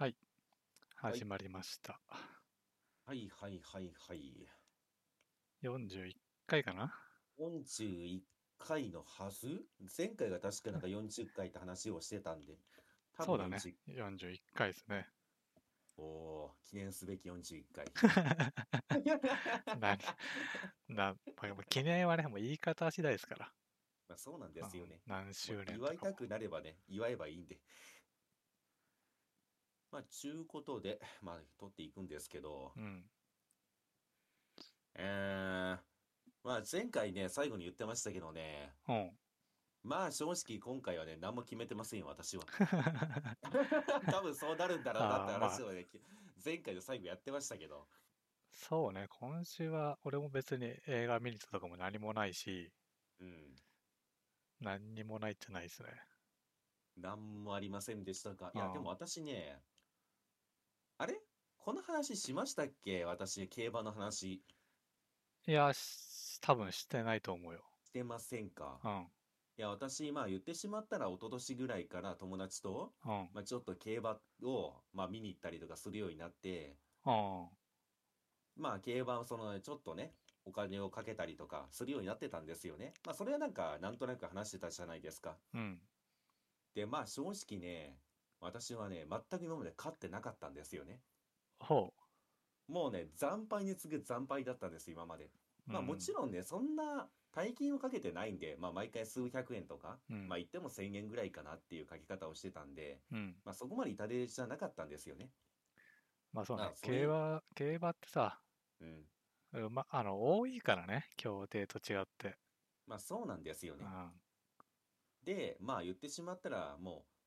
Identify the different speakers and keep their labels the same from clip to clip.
Speaker 1: はい。始まりました。
Speaker 2: はいはいはいはい。
Speaker 1: 41回かな
Speaker 2: ？41回のはず？前回が確かなんか40回って話をしてたんで。多分
Speaker 1: そうだね
Speaker 2: 40。
Speaker 1: 41回ですね。
Speaker 2: おおー記念すべき41回。
Speaker 1: な、な、まあ記念はね、もう言い方次第ですから。
Speaker 2: まあそうなんですよね
Speaker 1: うん。何周年と
Speaker 2: 祝いた
Speaker 1: かも。
Speaker 2: くなればね、祝えばいいんで。まあ、ちゅうことで、まあ、撮っていくんですけど、
Speaker 1: うん。
Speaker 2: えー、まあ、前回ね、最後に言ってましたけどね、
Speaker 1: うん。
Speaker 2: まあ、正直今回はね、何も決めてませんよ、私は。多分そうなるんだろうなって話をね、き前回で最後やってましたけど、
Speaker 1: そうね、今週は俺も別に映画見に行ったとかも何もないし、
Speaker 2: うん、
Speaker 1: 何にもないってないですね。
Speaker 2: 何もありませんでしたが、いや、でも私ね、あれ？この話しましたっけ？私、競馬の話
Speaker 1: いや、し多分してないと思うよ。
Speaker 2: してませんか？
Speaker 1: うん。
Speaker 2: いや、私、まあ言ってしまったら、一昨年ぐらいから友達と、
Speaker 1: うん。
Speaker 2: まあちょっと競馬を、まあ見に行ったりとかするようになって、
Speaker 1: うん。
Speaker 2: まあ競馬をその、ちょっとね、お金をかけたりとかするようになってたんですよね。まあそれはなんか、なんとなく話してたじゃないですか。
Speaker 1: うん。
Speaker 2: で、まあ正直ね、私はね、全く今まで勝ってなかったんですよね。
Speaker 1: ほ
Speaker 2: もうね、惨敗に次ぐ惨敗だったんです、今まで。
Speaker 1: う。
Speaker 2: まあもちろんね、そんな大金をかけてないんで、まあ毎回数百円とか、
Speaker 1: うん。
Speaker 2: まあ言っても1000円ぐらいかなっていう書き方をしてたんで、
Speaker 1: うん。
Speaker 2: まあそこまで痛手じゃなかったんですよね。
Speaker 1: まあそうね
Speaker 2: あ、それ
Speaker 1: 競馬、競馬ってさ、
Speaker 2: うん。
Speaker 1: うま、あの、多いからね、協定と違って。
Speaker 2: まあそうなんですよね。
Speaker 1: うん。
Speaker 2: で、まあ言ってしまったらもう、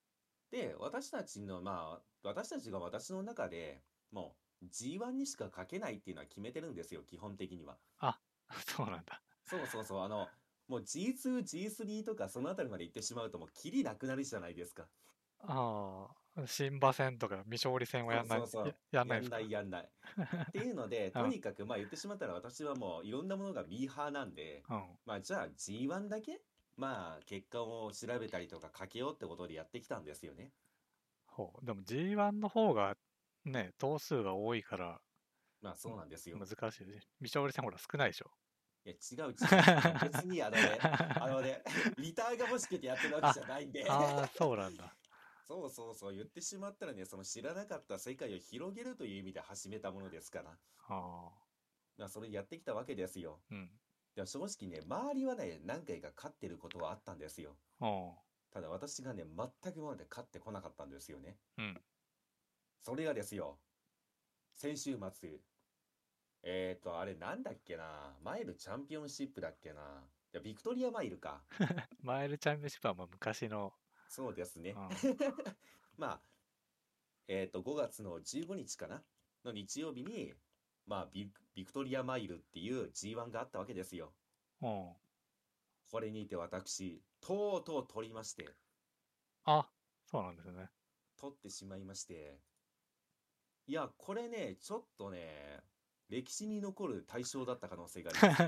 Speaker 2: で、私たちの、まあ、私たちが私の中でもう G1 にしか書けないっていうのは決めてるんですよ、基本的には。
Speaker 1: そうなんだ。
Speaker 2: そうそうそう、あの、もう G2、G3 とかそのあたりまで行ってしまうともうキリなくなるじゃないですか。
Speaker 1: ああ、新馬戦とか未勝利戦はやんない、
Speaker 2: そうそうそう
Speaker 1: ややんない
Speaker 2: やんないやんない。っていうので、
Speaker 1: うん
Speaker 2: とにかくまあ言ってしまったら私はもういろんなものがミーハーなんで、
Speaker 1: うん。
Speaker 2: まあじゃあ G1 だけまあ結果を調べたりとかかけようってことでやってきたんですよね。
Speaker 1: ほう。でも G1 の方がね、頭数が多いから
Speaker 2: まあそうなんですよ。
Speaker 1: 難しい。未勝利戦ほら少ないでしょ。
Speaker 2: いや違う違う。別にあのね、あのね、リターンが欲しくてやってるわけじゃないんで。
Speaker 1: ああ、そうなんだ。
Speaker 2: そうそうそう、言ってしまったらね、その知らなかった世界を広げるという意味で始めたものですから。
Speaker 1: ああ、
Speaker 2: まあそれやってきたわけですよ。
Speaker 1: うん。
Speaker 2: でも正直ね、周りはね、何回か勝ってることはあったんですよ。
Speaker 1: うん。
Speaker 2: ただ私がね、全く今まで勝ってこなかったんですよね。
Speaker 1: うん。
Speaker 2: それがですよ、先週末、えーと、あれなんだっけな、マイルチャンピオンシップだっけな。いや、ビクトリアマイルか。
Speaker 1: マイルチャンピオンシップはもう昔の、
Speaker 2: そうですね
Speaker 1: う。ん、
Speaker 2: まあ、えーと、5月の15日かな？の日曜日に、まあビク、ビクトリアマイルっていう G1 があったわけですよ。
Speaker 1: うん。
Speaker 2: これにて私、とうとう取りまして、
Speaker 1: あ、そうなんですね。
Speaker 2: 取ってしまいまして、いや、これね、ちょっとね、歴史に残る対象だった可能性があります。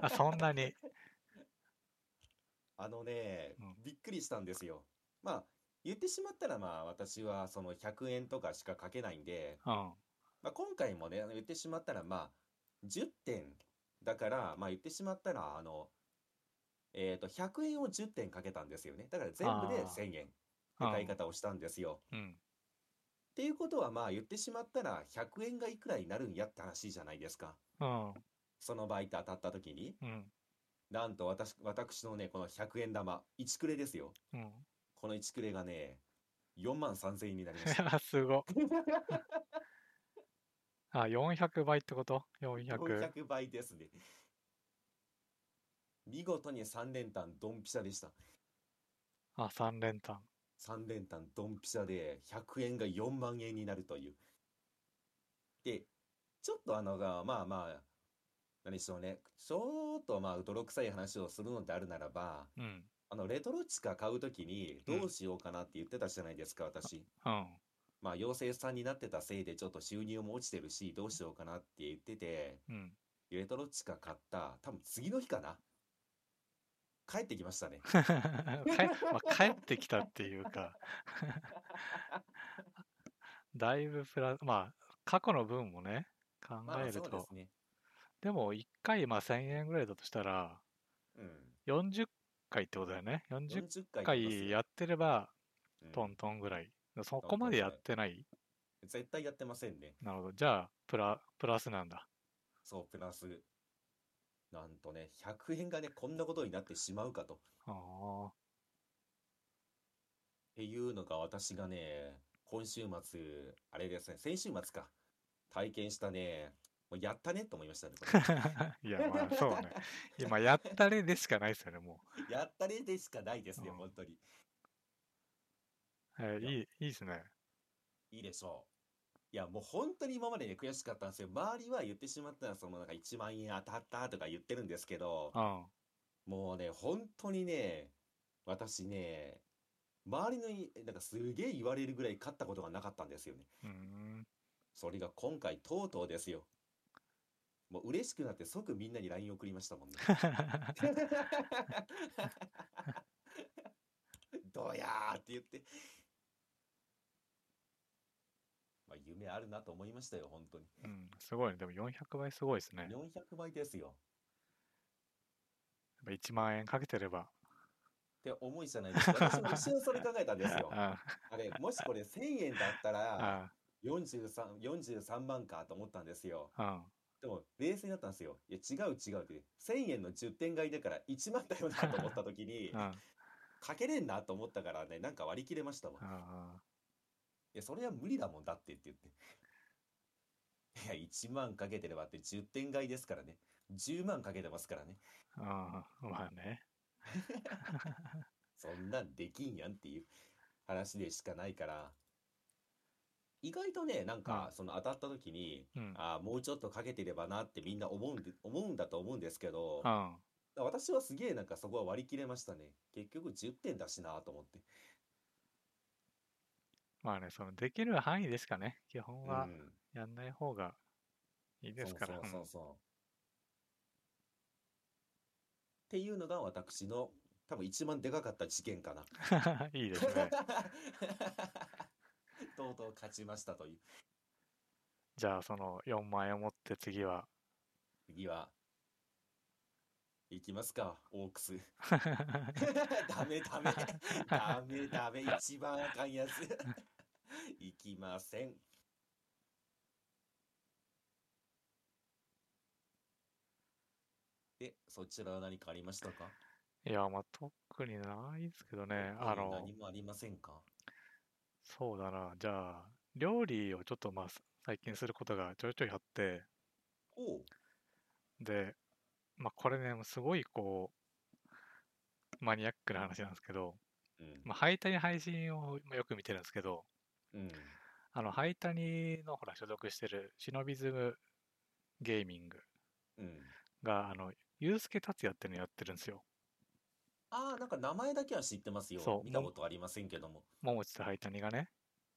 Speaker 1: あ、そんなに。
Speaker 2: あのね
Speaker 1: うん、
Speaker 2: びっくりしたんですよ。まあ、言ってしまったらまあ、私はその100円とかしかかけないんで、
Speaker 1: うん。
Speaker 2: まあ、今回もね、言ってしまったら、まあ、10点だから、まあ、言ってしまったら、あの、えっと、100円を10点かけたんですよね。だから全部で
Speaker 1: あー
Speaker 2: 1000円って買い方をしたんですよ。
Speaker 1: うん。
Speaker 2: っていうことは、まあ、言ってしまったら、100円がいくらになるんやって話じゃないですか。
Speaker 1: うん。
Speaker 2: その場合って当たった時に、
Speaker 1: うん。
Speaker 2: なんと私、私のね、この100円玉、1クレですよ。
Speaker 1: うん。
Speaker 2: この1クレがね、4万3000円になりました。
Speaker 1: すご。あ、400倍ってこと ?400。
Speaker 2: 400倍ですね。見事に3連単ドンピシャでした。
Speaker 1: あ、3連単。
Speaker 2: 3連単ドンピシャで100円が4万円になるという。で、ちょっとあのが、まあまあ、何でしょうね。ちょっとまあ、泥臭い話をするのであるならば、
Speaker 1: うん。
Speaker 2: あの、レトロ地下買うときにどうしようかなって言ってたじゃないですか、私。
Speaker 1: うん。
Speaker 2: まあ、妖精さんになってたせいでちょっと収入も落ちてるし、どうしようかなって言ってて、
Speaker 1: うん。
Speaker 2: レトロ地下買った、多分次の日かな？帰ってきましたね。
Speaker 1: 帰まあ、帰ってきたっていうか だいぶプラまあ、過去の分もね、考
Speaker 2: まあ
Speaker 1: えると、
Speaker 2: そうですね。
Speaker 1: でも1回まあ1000円ぐらいだとしたら、
Speaker 2: うん。
Speaker 1: 40回ってことだよね。40
Speaker 2: 40回
Speaker 1: 回やってれば、
Speaker 2: うん
Speaker 1: トントンぐらい。そこまでやってない？
Speaker 2: 絶対やってませんね。
Speaker 1: なるほど。じゃあ、プラ、プラスなんだ。
Speaker 2: そう、プラス。なんとね、100円がね、こんなことになってしまうかと。
Speaker 1: あ
Speaker 2: っていうのが私がね、今週末、あれですね、先週末か、体験したね、もうやったねと思いましたね。
Speaker 1: いや、まあ、そうね。今、やったれでしかないですよね、も
Speaker 2: れ。やったねでしかないですね、
Speaker 1: うん
Speaker 2: 本当に。
Speaker 1: う。えー
Speaker 2: いや
Speaker 1: いい、いいですね。
Speaker 2: いいでしょう。いや、もう本当に今までね、悔しかったんですよ。周りは言ってしまったら、そのなんか1万円当たったとか言ってるんですけど
Speaker 1: う、ん。
Speaker 2: もうね、本当にね、私ね、周りのい、なんかすげえ言われるぐらい勝ったことがなかったんですよね。
Speaker 1: うーん。
Speaker 2: それが今回とうとうですよ。もう嬉しくなって即みんなに LINE 送りましたもんね。どうやーって言って。まあ夢あるなと思いましたよ、本当に。
Speaker 1: うん、すごいね。でも400倍すごいですね。やっ
Speaker 2: 400倍ですよ。
Speaker 1: ぱ1万円かけてれば。
Speaker 2: って思いじゃないですか。私も一瞬それ考えたんですよ。
Speaker 1: あ
Speaker 2: あれ、もしこれ1000円だったら
Speaker 1: あ、
Speaker 2: 43、43万かと思ったんですよ。
Speaker 1: あ
Speaker 2: でも冷静になったんですよ。いや違う違うって。1000円の10点買いだから1万だよなと思った時に。かけれんなと思ったからね、なんか割り切れましたわ。や、それは無理だもんだってって言って。いや、1万かけてればって10点買いですからね。10万かけてますからね。
Speaker 1: あ。うん。まあね。
Speaker 2: そんなんできんやんっていう話でしかないから。意外とね、なんか、その当たった時に、
Speaker 1: うん。
Speaker 2: ああ、もうちょっとかけてればなってみんな思うんで、思うんだと思うんですけど
Speaker 1: う、ん。
Speaker 2: 私はすげえなんかそこは割り切れましたね。結局10点だしなと思って。
Speaker 1: まあね、その、できる範囲でしかね、基本は
Speaker 2: うん。
Speaker 1: やんない方がいいですから。
Speaker 2: そうそうそうそう。っていうのが私の多分一番でかかった事件かな。
Speaker 1: う んいいですね。
Speaker 2: とうとう勝ちましたという。
Speaker 1: じゃあ、その4万円を持って次は、
Speaker 2: 次は、行きますか、オークス。ダメダメ。ダメダメ。一番あかんやつ。行きません。で、そちらは何かありましたか？
Speaker 1: いや、まあ、特にないですけどね。あの、
Speaker 2: 何もありませんか？
Speaker 1: そうだな。じゃあ、料理をちょっとまあ、最近することがちょいちょいあって、
Speaker 2: おう。
Speaker 1: で、まあ、これね、すごいこう、マニアックな話なんですけど、
Speaker 2: うん。
Speaker 1: まあ、ハイタニ配信をまあよく見てるんですけど、
Speaker 2: うん。
Speaker 1: あの、ハイタニのほら、所属してるシノビズムゲーミング
Speaker 2: うん。
Speaker 1: が、あの、ユースケ達也ってのやってるんですよ。
Speaker 2: ああ、なんか名前だけは知ってますよ。
Speaker 1: そう
Speaker 2: 見たことありませんけども。
Speaker 1: 桃地とハイタニがね、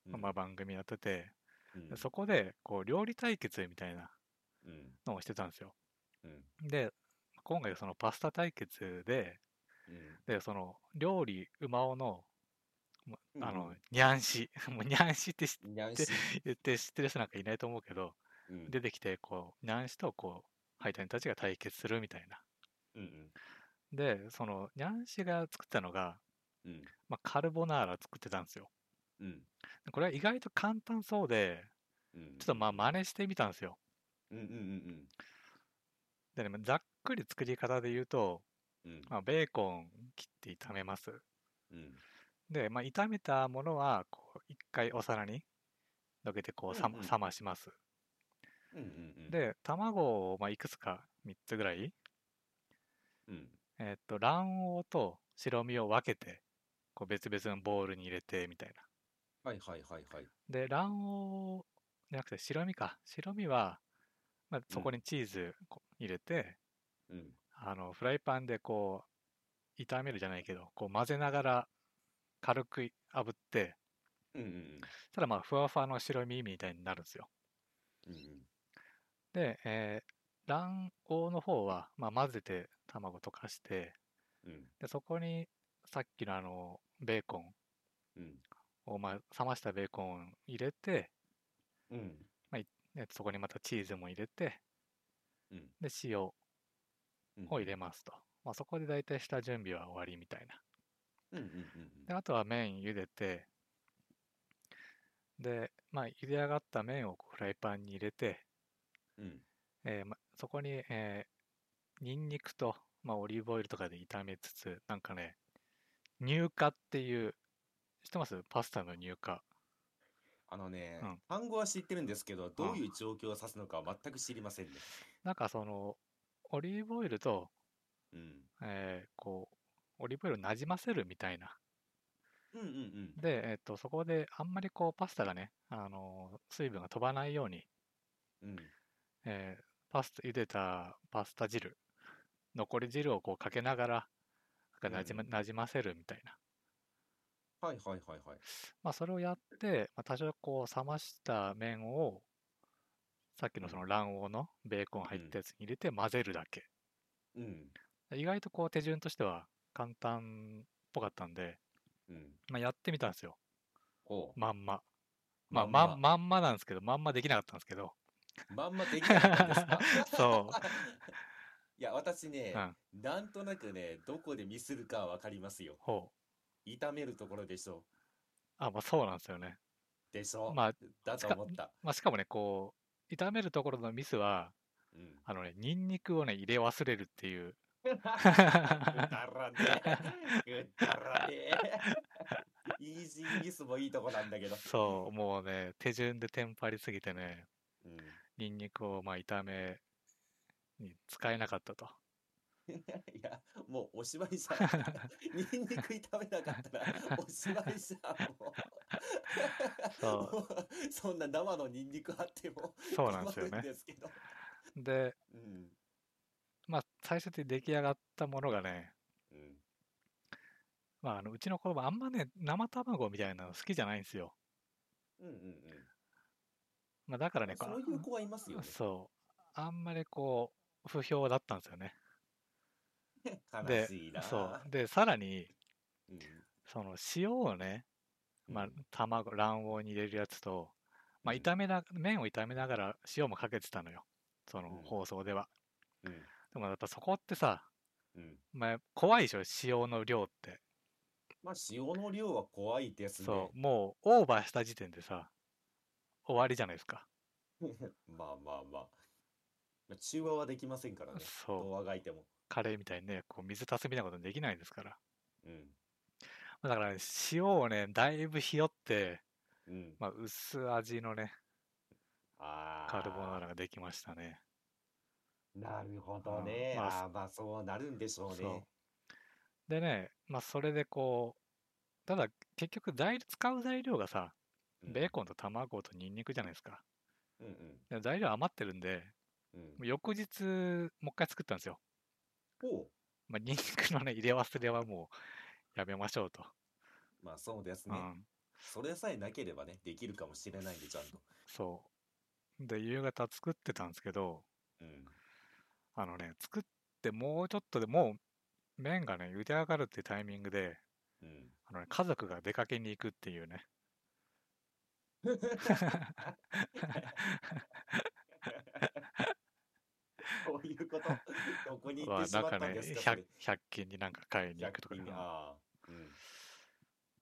Speaker 2: うん
Speaker 1: まあ、番組やってて、
Speaker 2: うん
Speaker 1: でそこで、こう、料理対決みたいな
Speaker 2: うん。
Speaker 1: のをしてたんですよ。
Speaker 2: うん。
Speaker 1: で、今回そのパスタ対決で、
Speaker 2: うん。
Speaker 1: で、その料理うまおの、も
Speaker 2: うん
Speaker 1: あの、にゃんし、もうにゃんしって知っ
Speaker 2: にゃんし。
Speaker 1: 言って知ってる人なんかいないと思うけど、
Speaker 2: うん。
Speaker 1: 出てきて、こう、にゃんしとこう、ハイタニたちが対決するみたいな。
Speaker 2: うん
Speaker 1: で、その、にゃんしが作ったのが、
Speaker 2: うん。うん。
Speaker 1: まあ、カルボナーラ作ってたんですよ。
Speaker 2: うん。
Speaker 1: これは意外と簡単そうで、
Speaker 2: うん。
Speaker 1: ちょっとまあ真似してみたんですよ。
Speaker 2: うんうんうん
Speaker 1: でね、まあざっくり作り方で言うと、
Speaker 2: うん。うん。
Speaker 1: まあ、ベーコン切って炒めます。
Speaker 2: うん。
Speaker 1: で、まあ、炒めたものは、こう、一回お皿にどけて、こう、さま
Speaker 2: うんうん
Speaker 1: 冷まします。
Speaker 2: うんうんうん。、
Speaker 1: で、卵を、まあ、いくつか、3つぐらい、
Speaker 2: うん。
Speaker 1: えーっと、卵黄と白身を分けて、こう、別々のボウルに入れて、みたいな。
Speaker 2: はいはいはいはい。
Speaker 1: で、卵黄じゃなくて白身か。白身は、まあ、そこにチーズ入れて、
Speaker 2: うん。
Speaker 1: あの、フライパンでこう、炒めるじゃないけど、こう混ぜながら軽く炙って、
Speaker 2: うんうん
Speaker 1: ただまあ、ふわふわの白身みたいになるんですよ。
Speaker 2: うん。うん
Speaker 1: で、えー卵黄の方は、まあ、混ぜて卵溶かして、
Speaker 2: うん。うん。
Speaker 1: で、そこにさっきのあの、ベーコン
Speaker 2: うん。
Speaker 1: を、まあ、冷ましたベーコン入れて、
Speaker 2: うん。
Speaker 1: でそこにまたチーズも入れて、
Speaker 2: うん。
Speaker 1: で、塩を
Speaker 2: うん
Speaker 1: 入れますと。まあ、そこで大体下準備は終わりみたいな。
Speaker 2: うんうんうん
Speaker 1: で、あとは麺茹でて、で、まあ、茹で上がった麺をこうフライパンに入れて、
Speaker 2: うん。うん。
Speaker 1: えーま、そこに、えー、ニンニクと、まあ、オリーブオイルとかで炒めつつ、なんかね、乳化っていう、知ってます？パスタの乳化。
Speaker 2: あのね、
Speaker 1: うん
Speaker 2: 単語は知ってるんですけど、どういう状況を指すのかは全く知りませんね。
Speaker 1: なんかその、オリーブオイルと、
Speaker 2: うん。
Speaker 1: えーこう、オリーブオイルをなじませるみたいな。
Speaker 2: うんうんうん。
Speaker 1: で、えっと、そこであんまりこう、パスタがね、あのー水分が飛ばないように、
Speaker 2: うん。
Speaker 1: えーパスタ、茹でたパスタ汁、残り汁をこうかけながら、なじま、
Speaker 2: うん
Speaker 1: なじませるみたいな。
Speaker 2: はいはいはいはい。
Speaker 1: まあ、それをやって、まあ、多少こう、冷ました麺を、さっきのその卵黄のベーコン入ったやつに入れて混ぜるだけ。
Speaker 2: うん。
Speaker 1: 意外とこう、手順としては簡単っぽかったんで、
Speaker 2: うん。
Speaker 1: まあ、やってみたんですよ。まんま。まあ、
Speaker 2: まんま
Speaker 1: まんまなんですけど、まんまできなかったんですけど、
Speaker 2: まんまできなかったんですか？
Speaker 1: そう。
Speaker 2: いや、私ね、
Speaker 1: うん
Speaker 2: なんとなくね、どこでミスるかはわかりますよ。
Speaker 1: ほう。
Speaker 2: 炒めるところでしょ。
Speaker 1: あ、まあそうなんですよね。
Speaker 2: でしょ？
Speaker 1: まあ、
Speaker 2: だと思った。
Speaker 1: まあ、しかもね、こう、炒めるところのミスは、
Speaker 2: うん。
Speaker 1: あのね、ニンニクをね、入れ忘れるっていう。
Speaker 2: くだらねえ。くだらねえ。イージーミスもいいとこなんだけど。
Speaker 1: そう、もうね、手順でテンパりすぎてね、
Speaker 2: うん。
Speaker 1: ニンニクをまあ炒めに使えなかったと。
Speaker 2: いや、もうおしまいじゃん。ニンニク炒めなかったら おしまいじゃん、もう。
Speaker 1: そう
Speaker 2: もうそんな生のニンニクあっても
Speaker 1: そうなんですよね
Speaker 2: 困るん。ですけど。
Speaker 1: で、
Speaker 2: うん。
Speaker 1: まあ、最終的に出来上がったものがね、
Speaker 2: うん。
Speaker 1: まあ、あのうちの子供あんまね、生卵みたいなの好きじゃないんですよ。
Speaker 2: うんうんうん。
Speaker 1: まあ、だからね、こ
Speaker 2: そういう子はいますよね。
Speaker 1: そう。あんまりこう、不評だったんですよね。で
Speaker 2: 悲しいな。
Speaker 1: そう。で、さらに、
Speaker 2: うん。
Speaker 1: その塩をね、まあ
Speaker 2: うん、
Speaker 1: 卵、卵黄に入れるやつと、まあ、
Speaker 2: うん
Speaker 1: 炒めな、麺を炒めながら塩もかけてたのよ。その
Speaker 2: うん
Speaker 1: 放送では。
Speaker 2: うん。
Speaker 1: でもやっぱそこってさ、
Speaker 2: うん。
Speaker 1: まあ、怖いでしょ、塩の量って。
Speaker 2: まあ、塩の量は怖いですね。
Speaker 1: そう、もうオーバーした時点でさ、終わりじゃないですか。
Speaker 2: まあまあまあ。まあ中和はできませんからね。
Speaker 1: そう
Speaker 2: どうあがいても。
Speaker 1: カレーみたいにね、こう水足すみたいなことできないですから。
Speaker 2: うん。
Speaker 1: だから、ね、塩をね、だいぶひよって、
Speaker 2: うん。
Speaker 1: まあ、薄味のね。カルボナーラができましたね。
Speaker 2: なるほどね。
Speaker 1: うんまあ
Speaker 2: あまあそうなるんでしょう
Speaker 1: そう
Speaker 2: ね。
Speaker 1: でね、まあ、それでこう、ただ結局材料、使う材料がさ、
Speaker 2: うん
Speaker 1: ベーコンと卵とニンニクじゃないですか。
Speaker 2: うんうん。
Speaker 1: で材料余ってるんで、
Speaker 2: うん
Speaker 1: もう翌日、もう一回作ったんですよ。
Speaker 2: おう
Speaker 1: まあ、ニンニクのね、入れ忘れはもうやめましょうと。
Speaker 2: まあそうですね。
Speaker 1: うん。
Speaker 2: それさえなければね、できるかもしれないんで、ちゃんと。
Speaker 1: そう。で、夕方作ってたんですけど、
Speaker 2: うん。
Speaker 1: あのね、作ってもうちょっとでもう麺がね、茹で上がるってタイミングで、
Speaker 2: うん。
Speaker 1: あのね、家族が出かけに行くっていうね。
Speaker 2: こういうこと、どこに行っ
Speaker 1: は
Speaker 2: てしまったんですか、そ
Speaker 1: 100,
Speaker 2: れ。
Speaker 1: 100均になんか買いに行くとか
Speaker 2: 100
Speaker 1: ね。
Speaker 2: うん。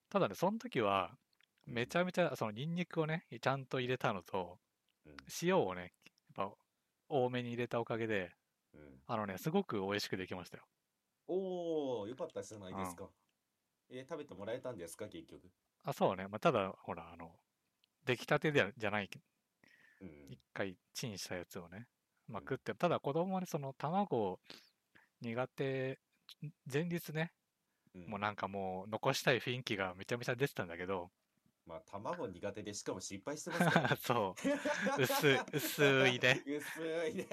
Speaker 1: ただね、その時は、めちゃめちゃ、そのニンニクをね、ちゃんと入れたのと、
Speaker 2: うん
Speaker 1: 塩をね、やっぱ多めに入れたおかげで、
Speaker 2: うん。
Speaker 1: あのね、すごく美味しくできましたよ。
Speaker 2: おお、よかったじゃないですか。えー食べてもらえたんですか、結局？
Speaker 1: あ、そうね。まあ、ただ、ほら、あの、出来たてではじゃない、
Speaker 2: うん
Speaker 1: 一。回チンしたやつをね、まあ、
Speaker 2: うん
Speaker 1: 食って、ただ子供はね、その卵苦手、前日ね、
Speaker 2: うん
Speaker 1: もうなんかもう残したい雰囲気がめちゃめちゃ出てたんだけど、
Speaker 2: まあ、卵苦手で、しかも失敗してますからね。
Speaker 1: そう、薄い、薄いね。
Speaker 2: 薄いね。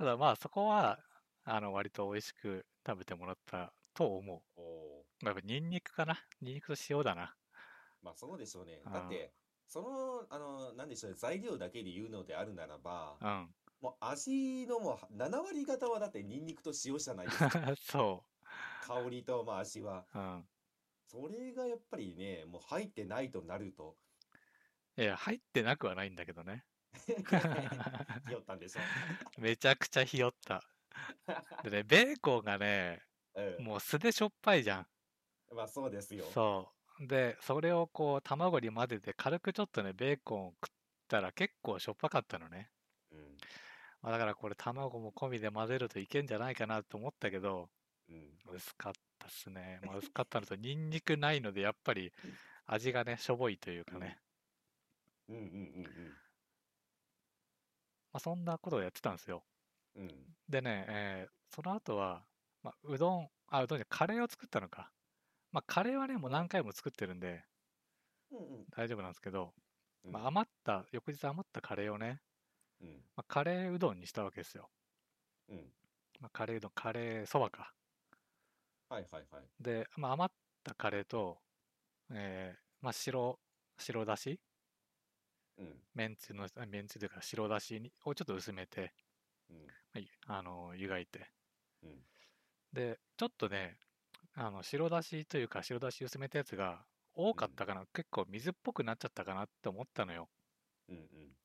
Speaker 1: ただまあそこは、あの、割と美味しく食べてもらったと思う。
Speaker 2: お
Speaker 1: やっぱニンニクかなニンニクと塩だな。
Speaker 2: まあそうでしょうね。
Speaker 1: うん
Speaker 2: だって、その、あの、なんでしょうね、材料だけで言うのであるならば、
Speaker 1: うん。
Speaker 2: もう味のもう7割方はだってニンニクと塩じゃないですか。
Speaker 1: そ
Speaker 2: 香りとまあ味は。
Speaker 1: う。うん。
Speaker 2: それがやっぱりね、もう入ってないとなると、
Speaker 1: いや、入ってなくはないんだけどね。
Speaker 2: ひよったんでしょ。
Speaker 1: めちゃくちゃひよった。でね、ベーコンがね、
Speaker 2: うん、
Speaker 1: もう素でしょっぱいじゃん。
Speaker 2: まあそうですよ。
Speaker 1: そう。で、それをこう、卵に混ぜて、軽くちょっとね、ベーコンを食ったら結構しょっぱかったのね。
Speaker 2: うん。
Speaker 1: まあ、だからこれ、卵も込みで混ぜるといけんじゃないかなと思ったけど、
Speaker 2: うん。
Speaker 1: 薄かったっすね。まあ、薄かったのと、ニンニクないので、やっぱり味がね、しょぼいというかね。
Speaker 2: うんうんうん
Speaker 1: まあ、そんなことをやってたんですよ。
Speaker 2: うん。うん。
Speaker 1: でね、えーその後は、まあ、うどん、あ、うどんじゃカレーを作ったのか。まあ、カレーはね、もう何回も作ってるんで、
Speaker 2: うんうん
Speaker 1: 大丈夫なんですけど、
Speaker 2: うん。
Speaker 1: まあ、余った、翌日余ったカレーをね、
Speaker 2: うん。
Speaker 1: まあ、カレーうどんにしたわけですよ。
Speaker 2: うん。
Speaker 1: まあ、カレーうどん、カレーそばか。
Speaker 2: はいはいはい。
Speaker 1: で、まあ、余ったカレーと、えーまあ、白、白だし、
Speaker 2: うん。
Speaker 1: めんつゆの、あめんつゆというか白だしにをちょっと薄めて、
Speaker 2: うん。
Speaker 1: はい、あの湯がいて。
Speaker 2: うん。
Speaker 1: で、ちょっとね、あの白だしというか白だし薄めたやつが多かったかな、結構水っぽくなっちゃったかなって思ったのよ。
Speaker 2: うん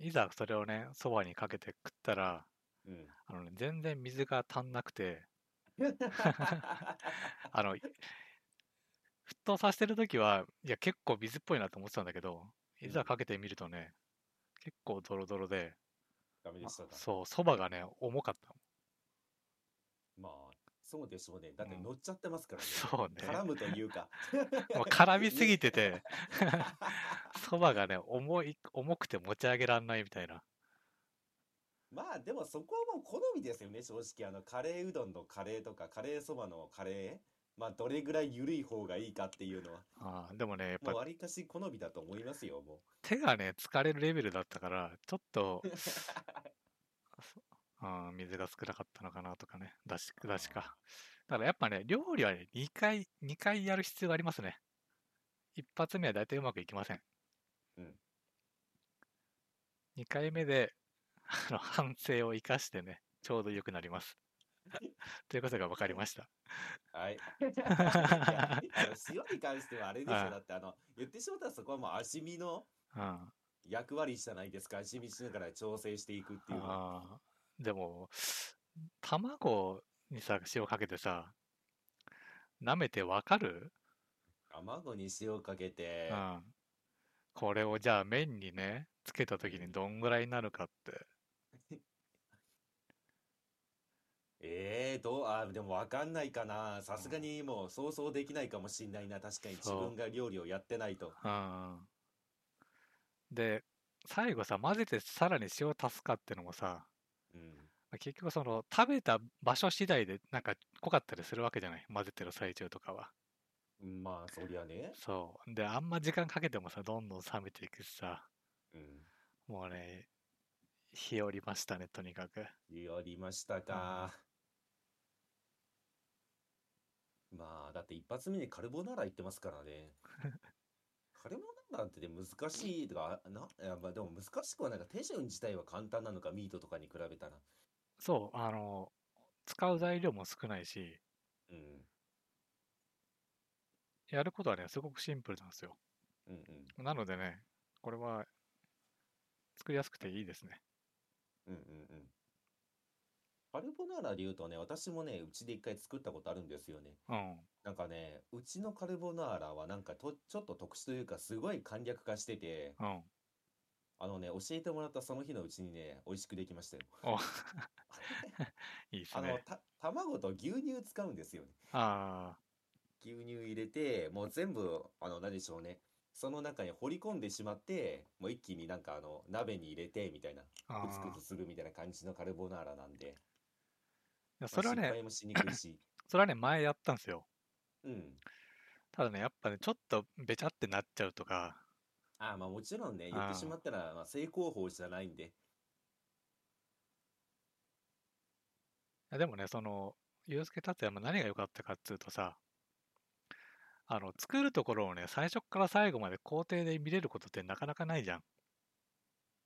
Speaker 1: いざそれをね、そばにかけて食ったら、
Speaker 2: うん。うん。
Speaker 1: あのね、全然水が足んなくて、あの、沸騰させてるときは、いや、結構水っぽいなと思ってたんだけど、いざかけてみるとね、結構ドロドロで、あ
Speaker 2: ダメでしたか。
Speaker 1: そう、そばがね、重かった
Speaker 2: まあ、そうでしょうね。だって
Speaker 1: うん
Speaker 2: 乗っちゃってますからね。
Speaker 1: そうね
Speaker 2: 絡むというか。
Speaker 1: もう絡みすぎてて、そばがね、重い、重くて持ち上げらんないみたいな。
Speaker 2: まあでもそこはもう好みですよね、正直。あの、カレーうどんのカレーとか、カレーそばのカレー。まあ、どれぐらい緩い方がいいかっていうのは、
Speaker 1: あーでもね、やっぱ
Speaker 2: わりかし好みだと思いますよ、も
Speaker 1: 手がね、疲れるレベルだったから、ちょっと、
Speaker 2: う。
Speaker 1: うん、水が少なかったのかなとかね、だし、だしか。だからやっぱね、料理はね、2回、2回やる必要がありますね。一発目は大体うまくいきません。
Speaker 2: うん。
Speaker 1: 2回目で、あの、反省を生かしてね、ちょうど良くなります。ということが分かりました。
Speaker 2: はい。いやあの塩に関してはあれでしょ。
Speaker 1: はい
Speaker 2: だってあの、言ってしまったらそこはもう味見の
Speaker 1: うん。
Speaker 2: 役割じゃないですか。味見しながら調整していくっていうのは。
Speaker 1: あーでも、卵にさ、塩かけてさ、舐めてわかる？
Speaker 2: 卵に塩かけて
Speaker 1: う、ん。これをじゃあ麺にね、つけた時にどんぐらいになるかって。
Speaker 2: ええどう、あ、でもわかんないかな。さすがにもう想像できないかもしんないな。確かに自分が料理をやってないと。
Speaker 1: うん。で、最後さ、混ぜてさらに塩足すかってのもさ、
Speaker 2: うん。
Speaker 1: まあ結局その食べた場所次第でなんか濃かったりするわけじゃない？混ぜてる最中とかは。
Speaker 2: まあ、そりゃね。
Speaker 1: そう。で、あんま時間かけてもさ、どんどん冷めていくしさ、
Speaker 2: うん。
Speaker 1: もうね、日和りましたね、とにかく。
Speaker 2: やりましたか。まあ、だって一発目にカルボナーラ言ってますからね。カルボナーラってね難しいとか、な、いやまあでも難しくはないか。手順自体は簡単なのか、ミートとかに比べたら。
Speaker 1: そう、あの、使う材料も少ないし、
Speaker 2: うん。
Speaker 1: やることはね、すごくシンプルなんですよ。
Speaker 2: うんうん。
Speaker 1: なのでね、これは作りやすくていいですね。
Speaker 2: うんうんうん。カルボナーラで言うとね、私もね、うちで一回作ったことあるんですよね。
Speaker 1: うん。
Speaker 2: なんかね、うちのカルボナーラはなんかと、ちょっと特殊というか、すごい簡略化してて、
Speaker 1: うん。
Speaker 2: あのね、教えてもらったその日のうちにね、美味しくできましたよ。
Speaker 1: お いいです
Speaker 2: あの、
Speaker 1: ね。
Speaker 2: た、卵と牛乳使うんですよね。
Speaker 1: あ
Speaker 2: 牛乳入れて、もう全部、あの、何でしょうね。その中に掘り込んでしまって、もう一気になんかあの、鍋に入れて、みたいな、
Speaker 1: あ。あ
Speaker 2: グツするみたいな感じのカルボナーラなんで、
Speaker 1: いやそれはね、
Speaker 2: まあ失敗もしにくいし、
Speaker 1: それはね、前やったんですよ。
Speaker 2: うん。
Speaker 1: ただね、やっぱね、ちょっとべちゃってなっちゃうとか、
Speaker 2: ああ、まあもちろんね、言ってしまったら、まあ、正攻法じゃないんで、
Speaker 1: いやでもね、その、ユースケ達也も何が良かったかっつうとさ、あの、作るところをね、最初から最後まで工程で見れることってなかなかないじゃん。い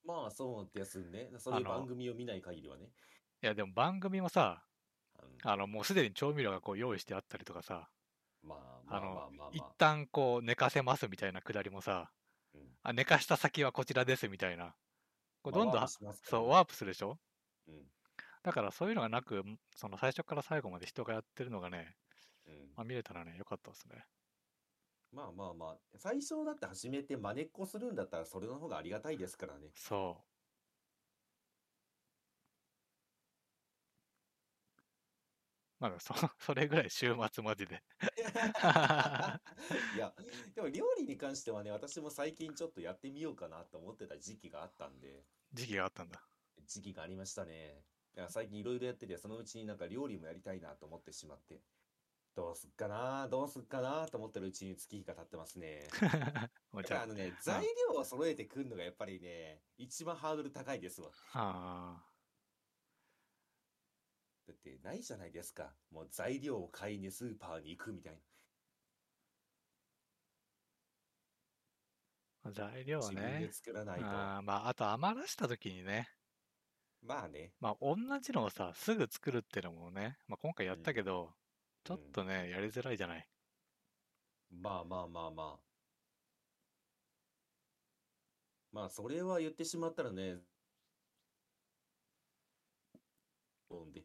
Speaker 2: まあそうですね。そういう番組を見ない限りはね。
Speaker 1: や、でも番組もさ、
Speaker 2: うん
Speaker 1: あの、もうすでに調味料がこう用意してあったりとかさ、
Speaker 2: まあまあ
Speaker 1: の。一旦こう寝かせますみたいなくだりもさ、
Speaker 2: うん
Speaker 1: あ寝かした先はこちらですみたいな。こうどんどん、
Speaker 2: まあワープしますから
Speaker 1: そう、
Speaker 2: ね
Speaker 1: ワープするでしょ？
Speaker 2: うん
Speaker 1: だからそういうのがなく、その最初から最後まで人がやってるのがね、
Speaker 2: うん
Speaker 1: まあ、見れたらね、良かったですね。
Speaker 2: まあまあまあ、最初だって始めて真似っこするんだったらそれの方がありがたいですからね。
Speaker 1: そう。まだそそれぐらい週末マジで。
Speaker 2: いや、でも料理に関してはね、私も最近ちょっとやってみようかなと思ってた時期があったんで、
Speaker 1: 時期があったんだ。
Speaker 2: 時期がありましたね。いや、最近いろいろやってて、そのうちになんか料理もやりたいなと思ってしまって、どうすっかな、どうすっかなと思ってるうちに月日が経ってますね。あのね、材料を揃えてくるのがやっぱりね、一番ハードル高いですわ。
Speaker 1: あ、あ
Speaker 2: だってないじゃないですか。もう材料を買いにスーパーに行くみたい
Speaker 1: あ、材料
Speaker 2: な。自分
Speaker 1: ね
Speaker 2: で。作らないと。
Speaker 1: あーまあ、あと余らした時にね、
Speaker 2: まあね。
Speaker 1: まあ、同じのをさ、すぐ作るってのもね、まあ、今回やったけど、ちょっ
Speaker 2: うん
Speaker 1: とね、やりづらいじゃない？
Speaker 2: まあまあまあまあ。まあ、それは言ってしまったらね、んで。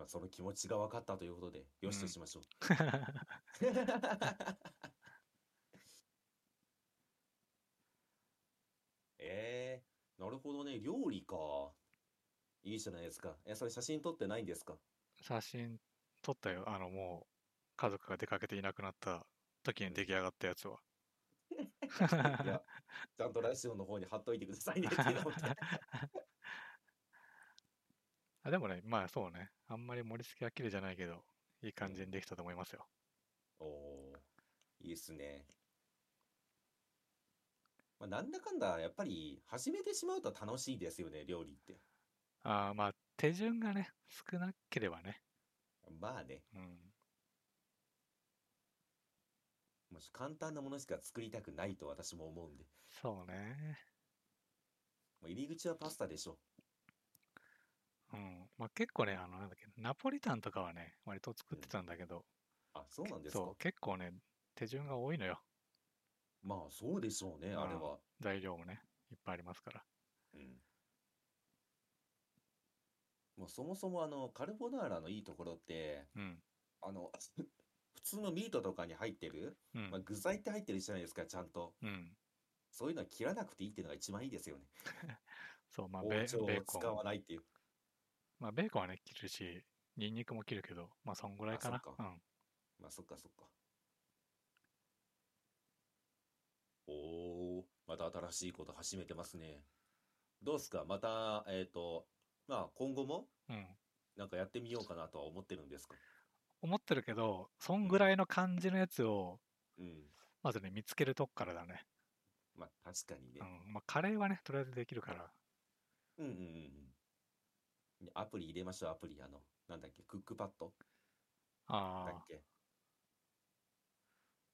Speaker 2: まあ、その気持ちが分かったということで、よしとしましょう。えー、なるほどね、料理か。いいじゃないですか。え、それ写真撮ってないんですか？
Speaker 1: 写真撮ったよ。あの、もう、家族が出かけていなくなった時に出来上がったやつは。
Speaker 2: いや、ちゃんとラジオの方に貼っといてくださいねっていうのを
Speaker 1: あでもね、まあそうね、あんまり盛り付けは綺麗じゃないけど、いい感じにできたと思いますよ。
Speaker 2: おおー、いいっすね。まあ、なんだかんだ、やっぱり始めてしまうと楽しいですよね、料理って。
Speaker 1: ああ、まあ手順がね、少なければね。
Speaker 2: まあね、
Speaker 1: うん。
Speaker 2: もし簡単なものしか作りたくないと私も思うんで。
Speaker 1: そうね。
Speaker 2: もう入り口はパスタでしょ。
Speaker 1: うん。まあ結構ね、あの、なんだっけ、ナポリタンとかはね、割と作ってたんだけど、
Speaker 2: あ、そうなんですか？
Speaker 1: そう、。結構ね、手順が多いのよ。
Speaker 2: まあ、そうでしょうね、あれは。
Speaker 1: 材料もね、いっぱいありますから。
Speaker 2: うん。もうそもそもあの、カルボナーラのいいところって、
Speaker 1: うん。
Speaker 2: あの、普通のミートとかに入ってる、
Speaker 1: うん
Speaker 2: まあ、。具材って入ってるじゃないですか、ちゃんと。
Speaker 1: うん。
Speaker 2: そういうのは切らなくていいっていうのが一番いいですよね。
Speaker 1: そう、まあベ
Speaker 2: 包丁
Speaker 1: ベーコ
Speaker 2: を使わ
Speaker 1: ン。
Speaker 2: ないっていう。
Speaker 1: まあベーコンはね、切るし、ニンニクも切るけど、まあそんぐらいかな。
Speaker 2: あそっか
Speaker 1: うん。
Speaker 2: まあ、そっかそっか。おー、また新しいこと始めてますね。どうすか？また、えっと、まあ、今後も
Speaker 1: うん。
Speaker 2: なんかやってみようかなとは思ってるんですか？
Speaker 1: 思ってるけど、そんぐらいの感じのやつを、
Speaker 2: うん。
Speaker 1: まずね、見つけるとこからだね。
Speaker 2: まあ、確かにね
Speaker 1: う。ん。まあカレーはね、とりあえずできるから。
Speaker 2: うんうんうんうん。アプリ入れましょう、アプリ。あの、なんだっけ、クックパッド？だ
Speaker 1: あ
Speaker 2: っけ？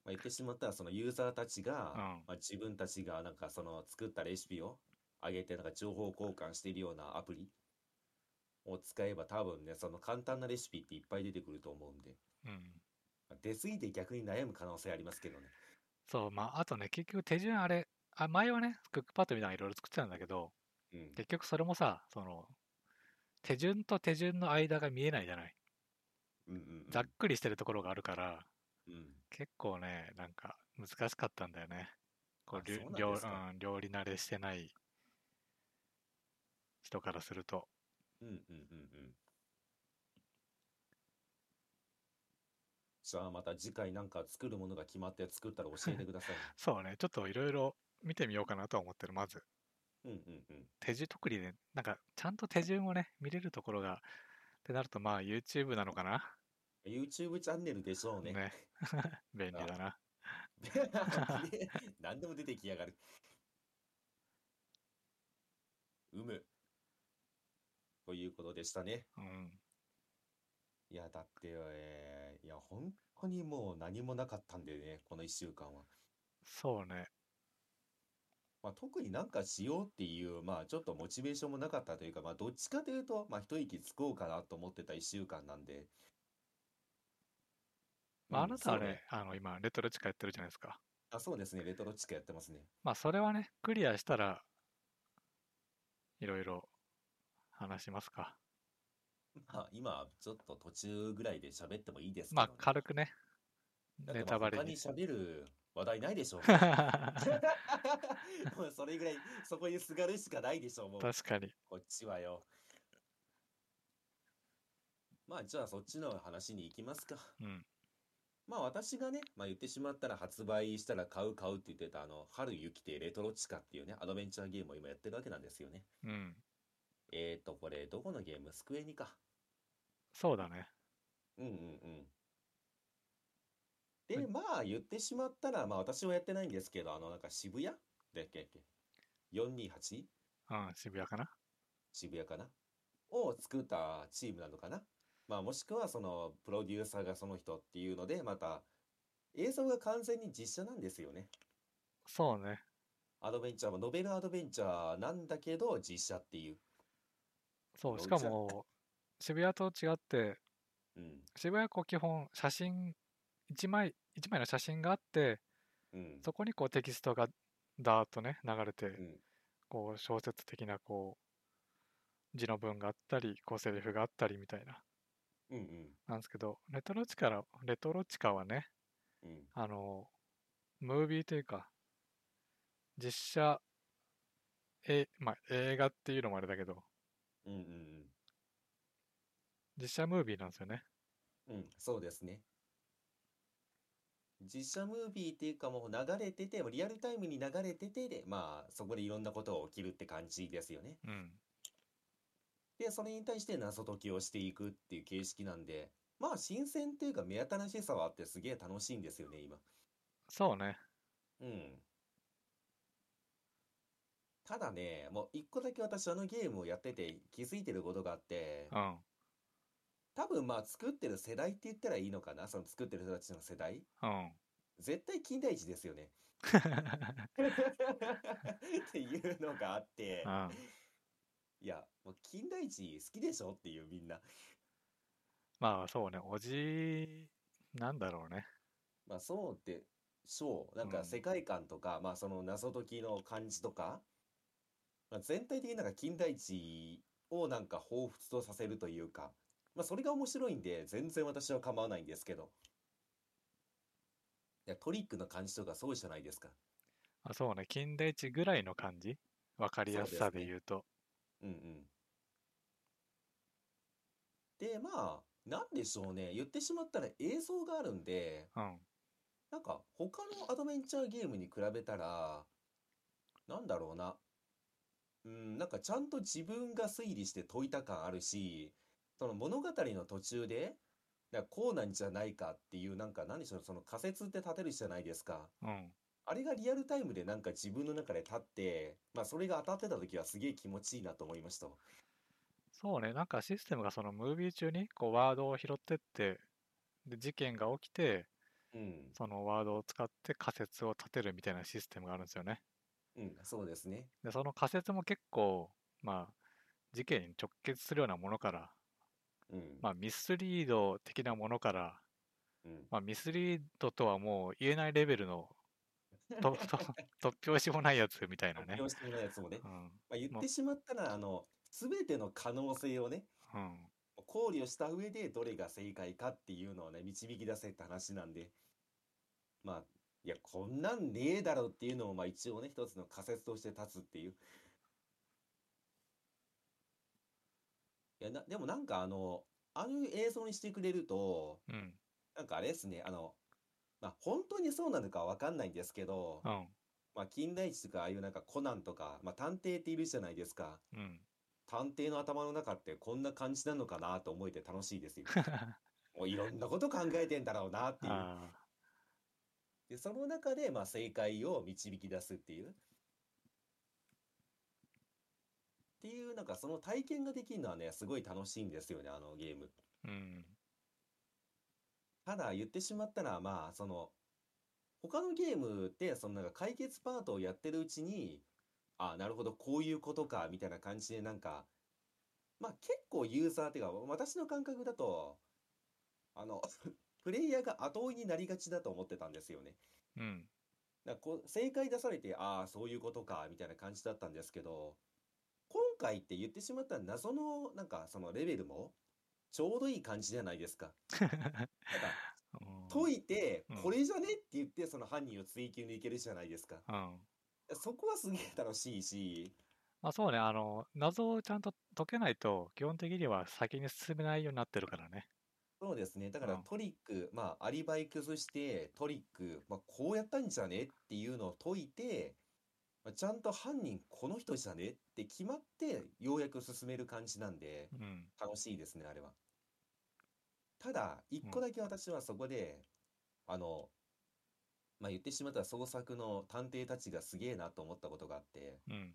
Speaker 2: まあ、言ってしまったら、そのユーザーたちが、
Speaker 1: うん
Speaker 2: まあ、自分たちがなんかその作ったレシピを上げて、なんか情報交換しているようなアプリを使えば多分ね、その簡単なレシピっていっぱい出てくると思うんで、
Speaker 1: あ。うん。
Speaker 2: まあ出過ぎて逆に悩む可能性ありますけどね。
Speaker 1: そう、まああとね、結局手順あれ、あ前はね、クックパッドみたいなのいろいろ作ってたんだけど、
Speaker 2: うん。
Speaker 1: 結局それもさ、その、手順と手順の間が見えないじゃない？
Speaker 2: うんうんうん。
Speaker 1: ざっくりしてるところがあるから、
Speaker 2: うん。
Speaker 1: 結構ね、なんか難しかったんだよね。こう
Speaker 2: う
Speaker 1: 料うん料理慣れしてない人からすると。
Speaker 2: うんうんうんうん。じゃあまた次回なんか作るものが決まって作ったら教えてくださいね。
Speaker 1: そうね、ちょっといろいろ見てみようかなとは思ってる、まず。
Speaker 2: うんうんうん。
Speaker 1: 手順、特にね、なんかちゃんと手順をね、見れるところが、ってなるとまあ YouTube なのかな
Speaker 2: ？YouTube チャンネルでしょうね。
Speaker 1: ね。便利だな。
Speaker 2: 何でも出てきやがる。うむ。ということでしたね。
Speaker 1: うん。
Speaker 2: いや、だって、えーいや、本当にもう何もなかったんでね、この1週間は。
Speaker 1: そうね。
Speaker 2: まあ、特になんかしようっていう、まあ、ちょっとモチベーションもなかったというか、まあ、どっちかというと、まあ、一息つこうかなと思ってた1週間なんで、
Speaker 1: まあ、
Speaker 2: うん
Speaker 1: あなたは
Speaker 2: うね、
Speaker 1: あの、今、レトロチカやってるじゃないですか。
Speaker 2: あ、そうですね。レトロチカやってますね。
Speaker 1: まあ、それはね、クリアしたら、いろいろ話しますか。
Speaker 2: まあ、今、ちょっと途中ぐらいで喋ってもいいですけ
Speaker 1: まあ
Speaker 2: ど、ね。
Speaker 1: 軽くね、ネ
Speaker 2: だってまあ他に
Speaker 1: タバレに。
Speaker 2: 喋る話題ないでしょ。もうそれぐらい、そこにすがるしかないでしょ、もう。
Speaker 1: 確かに。
Speaker 2: こっちはよ。まあ、じゃあそっちの話に行きますか。
Speaker 1: うん。
Speaker 2: まあ私がね、まあ言ってしまったら発売したら買う買うって言ってたあの、春雪てレトロチカっていうね、アドベンチャーゲームを今やってるわけなんですよね。
Speaker 1: うん。
Speaker 2: えーと、これどこのゲーム？スクエニか。
Speaker 1: そうだね。
Speaker 2: うんうんうん。で、まあ言ってしまったら、まあ私はやってないんですけど、あのなんか渋谷？だっけ ?428?
Speaker 1: うん、渋谷かな？
Speaker 2: 渋谷かな？を作ったチームなのかな？まあもしくはそのプロデューサーがその人っていうので、また映像が完全に実写なんですよね。
Speaker 1: そうね。
Speaker 2: アドベンチャーもノベルアドベンチャーなんだけど実写っていう。
Speaker 1: そう、
Speaker 2: ど
Speaker 1: しかも、渋谷と違って、
Speaker 2: うん。
Speaker 1: 渋谷はこう基本、写真、一枚、一枚の写真があって、
Speaker 2: うん。
Speaker 1: そこにこうテキストがダーッとね、流れて、
Speaker 2: うん。
Speaker 1: こう小説的なこう、字の文があったり、こうセリフがあったりみたいな。
Speaker 2: うんうん。
Speaker 1: なんですけど、レトロチカら、レトロチカはね、
Speaker 2: うん。
Speaker 1: あの、ムービーというか、実写、え、まあ、映画っていうのもあれだけど、
Speaker 2: うんうん
Speaker 1: 実写ムービーなんですよね。
Speaker 2: うん。うん。そうですね。実写ムービーっていうかもう流れてて、リアルタイムに流れててで、まあそこでいろんなことが起きるって感じですよね。
Speaker 1: うん。
Speaker 2: で、それに対して謎解きをしていくっていう形式なんで、まあ新鮮っていうか目新しさはあってすげえ楽しいんですよね、今。
Speaker 1: そうね。
Speaker 2: うん。ただね、もう一個だけ私あのゲームをやってて気づいてることがあって、
Speaker 1: うん。
Speaker 2: 多分まあ作ってる世代って言ったらいいのかな？その作ってる人たちの世代
Speaker 1: うん。
Speaker 2: 絶対金田一ですよね。っていうのがあって、
Speaker 1: うん。
Speaker 2: いや、もう金田一好きでしょ？っていうみんな。
Speaker 1: まあそうね、おじなんだろうね。
Speaker 2: まあそうでしょう。なん
Speaker 1: うん
Speaker 2: か世界観とか、まあその謎解きの感じとか、まあ、全体的になんか金田一をなんか彷彿とさせるというか、まあそれが面白いんで全然私は構わないんですけど。いや、トリックの感じとかそうじゃないですか。
Speaker 1: あそうね、金田一ぐらいの感じ？わかりやすさで言うと。
Speaker 2: うんうん。で、まあ、なんでしょうね。言ってしまったら映像があるんで、
Speaker 1: うん。
Speaker 2: なんか他のアドベンチャーゲームに比べたら、なんだろうな。うん、なんかちゃんと自分が推理して解いた感あるし、その物語の途中で、なんかこうなんじゃないかっていう、なんか何でしょう、その仮説って立てるじゃないですか。
Speaker 1: うん。
Speaker 2: あれがリアルタイムでなんか自分の中で立って、まあそれが当たってた時はすげえ気持ちいいなと思いました。
Speaker 1: そうね、なんかシステムがそのムービー中にこうワードを拾ってって、で、事件が起きて、
Speaker 2: うん。
Speaker 1: そのワードを使って仮説を立てるみたいなシステムがあるんですよね。
Speaker 2: うん、そうですね。
Speaker 1: で、その仮説も結構、まあ、事件に直結するようなものから、
Speaker 2: うん。
Speaker 1: まあ、ミスリード的なものから、
Speaker 2: うん。
Speaker 1: まあ、ミスリードとはもう言えないレベルのとと 突拍子もないやつみたいなね
Speaker 2: 発。表してもらうやつもね。
Speaker 1: うん。
Speaker 2: まあ、言ってしまったら、あの、すべての可能性をね、
Speaker 1: うん。
Speaker 2: 考慮した上でどれが正解かっていうのをね、導き出せって話なんで。まあ、いや、こんなんねえだろっていうのを、まあ一応ね、一つの仮説として立つっていう。いや、な、でもなんかあの、ああいう映像にしてくれると、
Speaker 1: うん。
Speaker 2: なんかあれですね、あの、まあ本当にそうなのかわかんないんですけど、
Speaker 1: うん。
Speaker 2: まあ金田一とかああいうなんかコナンとか、まあ探偵っているじゃないですか。
Speaker 1: うん。
Speaker 2: 探偵の頭の中ってこんな感じなのかなと思えて楽しいですよ。もういろんなこと考えてんだろうなっていう。
Speaker 1: あ
Speaker 2: で、その中でまあ正解を導き出すっていう。っていう、なんかその体験ができるのはね、すごい楽しいんですよね、あのゲーム。
Speaker 1: ーうん。
Speaker 2: ただ言ってしまったら、まあ、その、他のゲームって、そのなんか解決パートをやってるうちに、あ、なるほど、こういうことか、みたいな感じで、なんか、まあ結構ユーザーっていうか、私の感覚だと、あの、プレイヤーが後追いになりがちだと思ってたんですよね。
Speaker 1: うん。
Speaker 2: だこう正解出されて、ああ、そういうことか、みたいな感じだったんですけど、今回って言ってしまったら謎の、なんかそのレベルも、ちょうどいい感じじゃないですか。か
Speaker 1: うん
Speaker 2: 解いて
Speaker 1: うん、
Speaker 2: これじゃねって言って、その犯人を追及に行けるじゃないですか。
Speaker 1: うん。
Speaker 2: そこはすげえ楽しいし、
Speaker 1: まあそうね、あの、謎をちゃんと解けないと、基本的には先に進めないようになってるからね。
Speaker 2: そうですね。だから
Speaker 1: うん
Speaker 2: トリック、まあ、アリバイ崩して、トリック、まあ、こうやったんじゃねっていうのを解いて、まあちゃんと犯人この人じゃね？って決まって、ようやく進める感じなんで、
Speaker 1: うん。
Speaker 2: 楽しいですね、あれは。ただ、一
Speaker 1: うん
Speaker 2: 個だけ私はそこで、あの、まあ、言ってしまったら創作の探偵たちがすげえなと思ったことがあって、
Speaker 1: うん。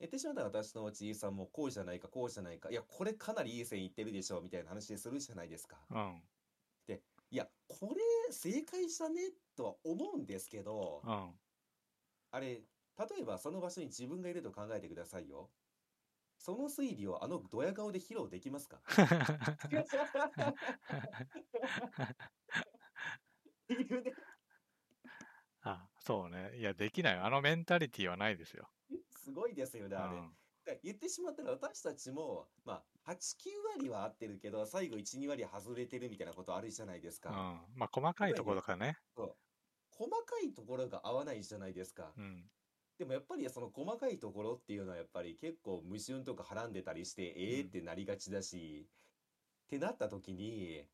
Speaker 2: 言ってしまったら私のちいさんもこうじゃないか、こうじゃないか、いや、これかなりいい線いってるでしょ、みたいな話するじゃないですか。
Speaker 1: うん。
Speaker 2: いや、これ正解じゃね？とは思うんですけど、
Speaker 1: うん。
Speaker 2: あれ、例えばその場所に自分がいると考えてくださいよ。その推理をあのドヤ顔で披露できますか？
Speaker 1: あ、そうね。いや、できない。あのメンタリティはないですよ。
Speaker 2: すごいですよね、
Speaker 1: うん。
Speaker 2: あれ。だから言ってしまったら私たちも、まあ、8、9割は合ってるけど、最後1、2割外れてるみたいなことあるじゃないです
Speaker 1: うん。
Speaker 2: か。
Speaker 1: まあ、細かいところとかね。
Speaker 2: 細かいところが合わないじゃないですか。
Speaker 1: うん。
Speaker 2: でもやっぱりその細かいところっていうのはやっぱり結構矛盾とかはらんでたりして、ええ
Speaker 1: うん
Speaker 2: ってなりがちだし、ってなった時に、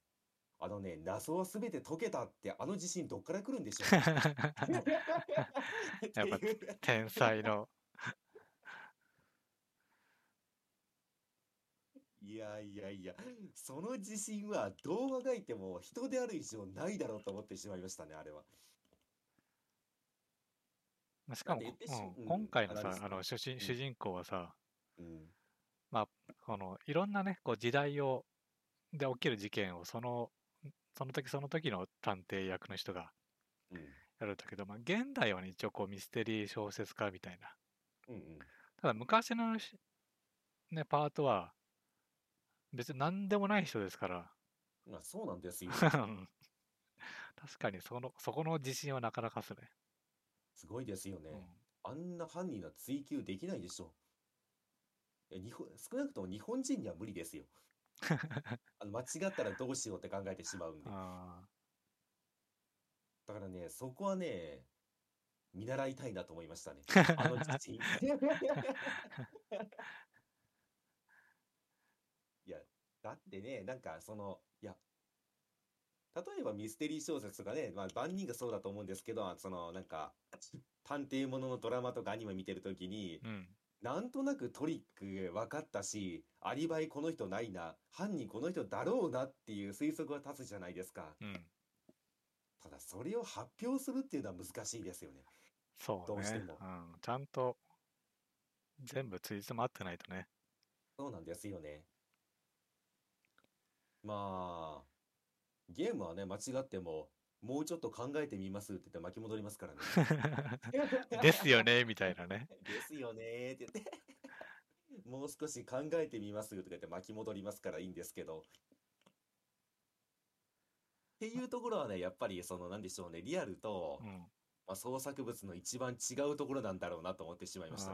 Speaker 2: あのね、謎は全て解けたってあの自信どっから来るんでしょう？
Speaker 1: やっぱ
Speaker 2: いう
Speaker 1: 天才の。
Speaker 2: いやいやいや、その自信はどうあがいても人である以上ないだろうと思ってしまいましたね、あれは。
Speaker 1: まあしかも、うん
Speaker 2: うん
Speaker 1: 今回のさ
Speaker 2: あ
Speaker 1: の主人
Speaker 2: うん
Speaker 1: 主人公はさ、
Speaker 2: うん。
Speaker 1: このいろんなね、こう時代をで起きる事件をそのその時その時の探偵役の人が
Speaker 2: うん。
Speaker 1: やるんだけど、まあ、現代はね一応こうミステリー小説家みたいな。
Speaker 2: うんうん。
Speaker 1: ただ昔のしねパートは別に何でもない人ですから。
Speaker 2: まあそうなんですよ。
Speaker 1: うん確かにそのそこの自信はなかなかっすね。
Speaker 2: すごいですよね。
Speaker 1: うん
Speaker 2: あんな犯人は追及できないでしょ。いや日本少なくとも日本人には無理ですよ。あの間違ったらどうしようって考えてしまうんで。
Speaker 1: あ
Speaker 2: だからね、そこはね、見習いたいなと思いましたね。あの。いや、だってね、なんかその、いや、例えばミステリー小説とかね、まあ万人がそうだと思うんですけど、そのなんか、探偵もののドラマとかアニメ見てるときに、
Speaker 1: ーうん。
Speaker 2: なんとなくトリック分かったし、アリバイこの人ないな、犯人この人だろうなっていう推測は立つじゃないですか。
Speaker 1: うん。
Speaker 2: ただそれを発表するっていうのは難しいですよね。
Speaker 1: そうね
Speaker 2: どうしても。
Speaker 1: うん。ちゃんと全部ついつまってないとね。
Speaker 2: そうなんですよね。まあ、ゲームはね、間違っても、もうちょっと考えてみますって言って巻き戻りますからね。
Speaker 1: ですよね、みたいなね。
Speaker 2: ですよねーって言って。もう少し考えてみますとか言って巻き戻りますからいいんですけど。っていうところはね、やっぱりその、なんでしょうね、リアルと、
Speaker 1: うん。
Speaker 2: まあ、創作物の一番違うところなんだろうなと思ってしまいました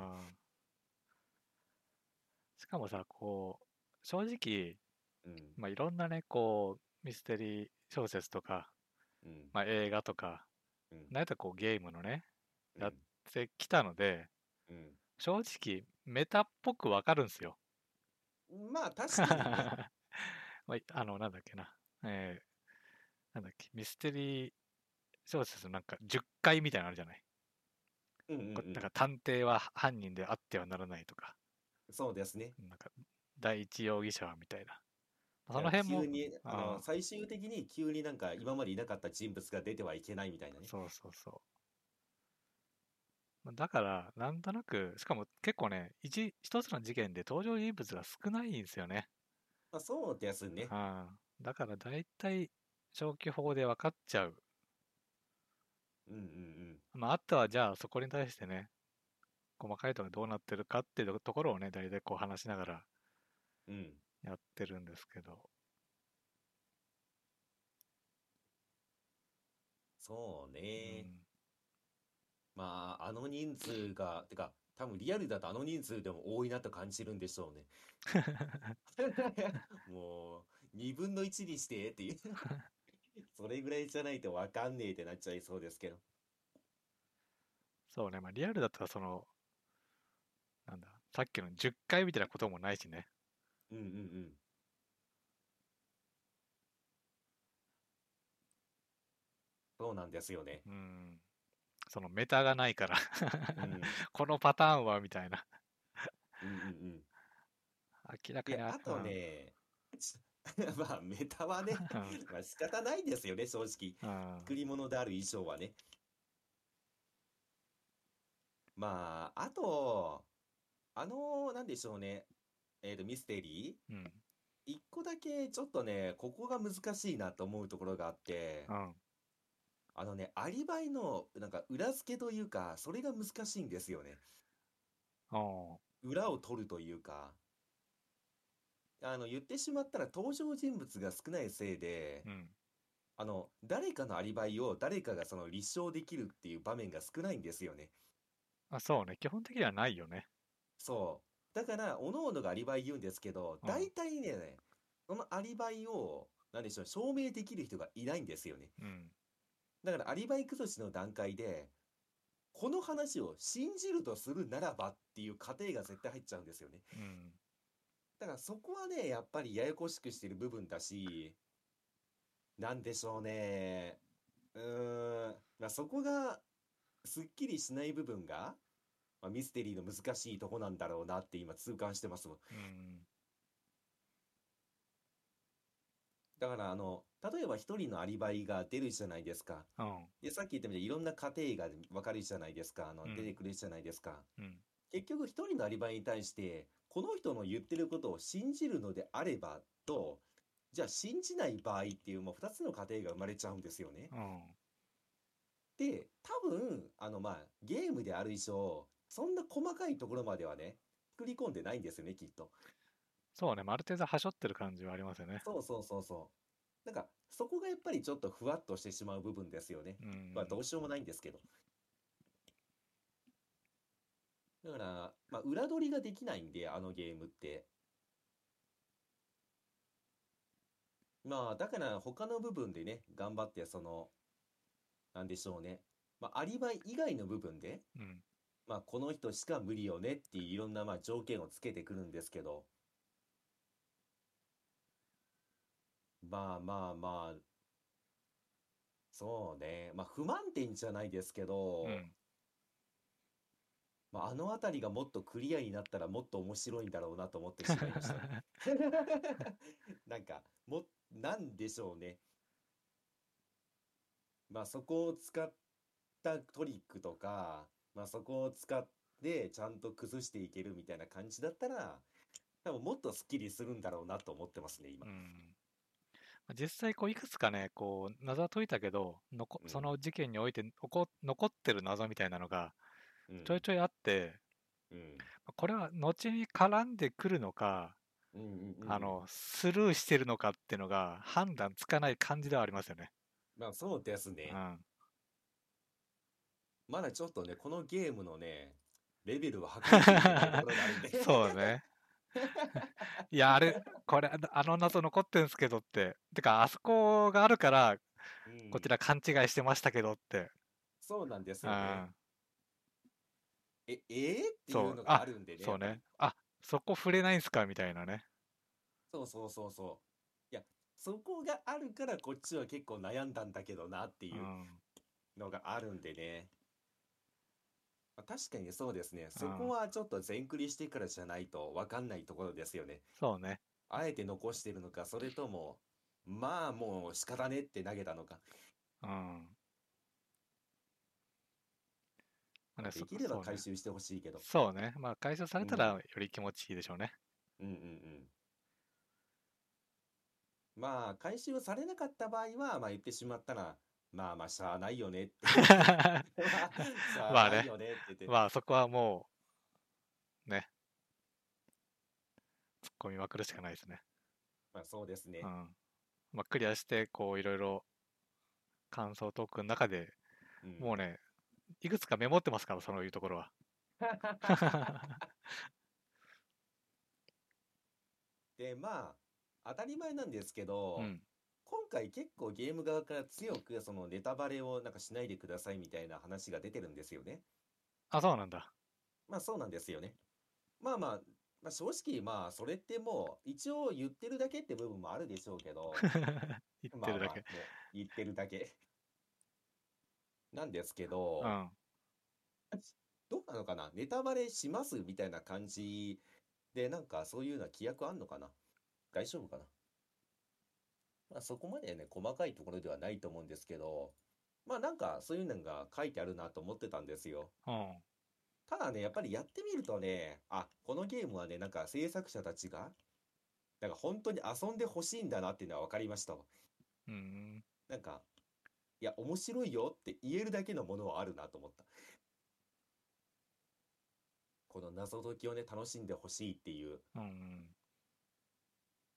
Speaker 1: しかもさ、こう、正直、
Speaker 2: うん。
Speaker 1: まあ、いろんなね、こう、ミステリー小説とか、
Speaker 2: うん。
Speaker 1: まあ、映画とか、
Speaker 2: うん。
Speaker 1: なんやったらこうゲームのね、
Speaker 2: うん
Speaker 1: やってきたので、
Speaker 2: うん。
Speaker 1: 正直、メタっぽくわかるんですよ。
Speaker 2: まあ、確かにね。
Speaker 1: まあ、あの、なんだっけな。えーなんだっけ、ミステリー小説なんか10回みたいなのあるじゃない。
Speaker 2: うんうんうん
Speaker 1: こなんか探偵は犯人であってはならないとか、
Speaker 2: そうですね。
Speaker 1: なんか第一容疑者はみたいな。その辺も
Speaker 2: 急、に、あの、最終的に急になんか今までいなかった人物が出てはいけないみたいなね。
Speaker 1: そうそうそう。まあだから、なんとなく、しかも結構ね、一一つの事件で登場人物が少ないんですよね。
Speaker 2: まあ、そうですね。
Speaker 1: ああだから大体消去法で分かっちゃう。
Speaker 2: うんうんうん。
Speaker 1: まあ、あとはじゃあそこに対してね、細かいところどうなってるかっていうところをね、大体こう話しながら
Speaker 2: うん。
Speaker 1: やってるんですけど。
Speaker 2: そう
Speaker 1: う
Speaker 2: ね。
Speaker 1: ん。
Speaker 2: まあ、あの人数が、てか、多分リアルだとあの人数でも多いなと感じるんでしょうね。もう、2分の1にしてっていう。それぐらいじゃないとわかんねえってなっちゃいそうですけど。
Speaker 1: そうね、まあリアルだったらその、なんだ、さっきの10回みたいなこともないしね。
Speaker 2: うんうんうん。そうなんですよね。
Speaker 1: うん。そのメタがないから
Speaker 2: うん。うん
Speaker 1: このパターンはみたいな。
Speaker 2: うんうん。
Speaker 1: 明らかに
Speaker 2: いや、あとね、まあ、メタはね、まあ仕方ないですよね、正直。
Speaker 1: うん、うん
Speaker 2: 作り物である以上はね。まあ、あと、あの、なんでしょうね。えっと、ミステリー
Speaker 1: うん。
Speaker 2: 一個だけちょっとね、ここが難しいなと思うところがあって、
Speaker 1: うん。
Speaker 2: あのね、アリバイの、なんか裏付けというか、それが難しいんですよね。
Speaker 1: お
Speaker 2: 裏を取るというか、あの、言ってしまったら登場人物が少ないせいで
Speaker 1: ー、うん。
Speaker 2: あの、誰かのアリバイを誰かがその立証できるっていう場面が少ないんですよね。
Speaker 1: あ、そうね。基本的にはないよね。
Speaker 2: そう。だから、各々がアリバイ言うんですけど、
Speaker 1: うん
Speaker 2: 大体ね、そのアリバイを、なんでしょう、証明できる人がいないんですよね。
Speaker 1: うん。
Speaker 2: だから、アリバイ崩しの段階で、この話を信じるとするならばっていう過程が絶対入っちゃうんですよね。
Speaker 1: うん。
Speaker 2: だからそこはね、やっぱりややこしくしてる部分だし、なんでしょうね。うーん、まあ、そこがすっきりしない部分が、まあ、ミステリーの難しいとこなんだろうなって今痛感してますもん。
Speaker 1: うん。
Speaker 2: だからあの、例えば一人のアリバイが出るじゃないですか。
Speaker 1: うん。
Speaker 2: で、さっき言ったみたいにいろんな過程がわかるじゃないですか。あの、
Speaker 1: うん
Speaker 2: 出てくるじゃないですか。
Speaker 1: うん。
Speaker 2: 結局一人のアリバイに対して、この人の言ってることを信じるのであればと、じゃあ信じない場合っていうもう二つの過程が生まれちゃうんですよね。
Speaker 1: うん。
Speaker 2: で、多分、あのまあ、ゲームである以上、そんな細かいところまではね、作り込んでないんですよね、きっと。
Speaker 1: そうね。まあある程度はしょってる感じはありますよね。
Speaker 2: そうそうそうそう。なんか、そこがやっぱりちょっとふわっとしてしまう部分ですよね。
Speaker 1: うん。
Speaker 2: まあ、どうしようもないんですけど。だから、まあ、裏取りができないんで、あのゲームって。まあ、だから他の部分でね、頑張って、その、なんでしょうね。まあ、アリバイ以外の部分で、
Speaker 1: うん。
Speaker 2: まあ、この人しか無理よねっていういろんなまあ条件をつけてくるんですけど、まあまあまあ、そうね。まあ、不満点じゃないですけど、
Speaker 1: うん。
Speaker 2: まあ、あのあたりがもっとクリアになったらもっと面白いんだろうなと思ってしまいました。なんか、も、なんでしょうね。まあ、そこを使ったトリックとか、まあ、そこを使ってちゃんと崩していけるみたいな感じだったら、多分もっとスッキリするんだろうなと思ってますね、今
Speaker 1: う。ん。まあ実際、こう、いくつかね、こう、謎は解いたけど、のこ
Speaker 2: うん
Speaker 1: その事件において残ってる謎みたいなのが
Speaker 2: うん
Speaker 1: ちょいちょいあって、
Speaker 2: うん。
Speaker 1: これは後に絡んでくるのか、
Speaker 2: うんうんうん
Speaker 1: あの、スルーしてるのかっていうのが判断つかない感じではありますよね。
Speaker 2: まあ、そうですね。
Speaker 1: うん。
Speaker 2: まだちょっとね、このゲームのね、レベルは測っていないところがあるんで。
Speaker 1: そうね。いや、あれ、これ、ああの謎残ってんすけどって。てか、あそこがあるから、
Speaker 2: うん
Speaker 1: こちら勘違いしてましたけどって。
Speaker 2: そうなんです
Speaker 1: う
Speaker 2: よね。
Speaker 1: ん。
Speaker 2: え、えー、ってい
Speaker 1: そうう
Speaker 2: のがあるんでね。
Speaker 1: そうね。あ、そこ触れないんすか？みたいなね。
Speaker 2: そうそうそうそう。いや、そこがあるからこっちは結構悩んだんだけどなって
Speaker 1: う。
Speaker 2: いうんのがあるんでね。まあ確かにそうですね。そこはちょっと全クリしてからじゃないと分かんないところですよね。
Speaker 1: そうね。
Speaker 2: あえて残してるのか、それとも、まあもう仕方ねって投げたのか。
Speaker 1: うん。まあね
Speaker 2: できれば回収してほしいけど。
Speaker 1: そうね。まあ、回収されたらより気持ちいいでしょうね。
Speaker 2: うんうんうん。まあ、回収されなかった場合は、まあ言ってしまったら、まあまあ、しゃあないよねって。
Speaker 1: まあね。まあ、そこはもう、ね。突っ込みまくるしかないですね。
Speaker 2: まあそうですね
Speaker 1: う。ん。まあ、クリアして、こう、いろいろ、感想トークの中で
Speaker 2: うん
Speaker 1: もうね、いくつかメモってますから、そういうところは。
Speaker 2: で、まあ、当たり前なんですけど、
Speaker 1: うん。
Speaker 2: 今回結構ゲーム側から強くそのネタバレをなんかしないでくださいみたいな話が出てるんですよね。
Speaker 1: あ、そうなんだ。
Speaker 2: まあそうなんですよね。まあまあ、まあ、正直まあそれってもう一応言ってるだけって部分もあるでしょうけど、
Speaker 1: 言ってるだけ。
Speaker 2: まあまあ言ってるだけ。なんですけど、
Speaker 1: うん。
Speaker 2: どうなのかな？ネタバレしますみたいな感じで、なんかそういうような規約あんのかな？大丈夫かな？まあそこまでね、細かいところではないと思うんですけど、まあなんかそういうのが書いてあるなと思ってたんですよ。
Speaker 1: うん。
Speaker 2: ただね、やっぱりやってみるとね、あ、このゲームはね、なんか制作者たちが、なんか本当に遊んでほしいんだなっていうのは分かりましたわ。
Speaker 1: うん。
Speaker 2: なんか、いや、面白いよって言えるだけのものはあるなと思った。この謎解きをね、楽しんでほしいっていう
Speaker 1: うん。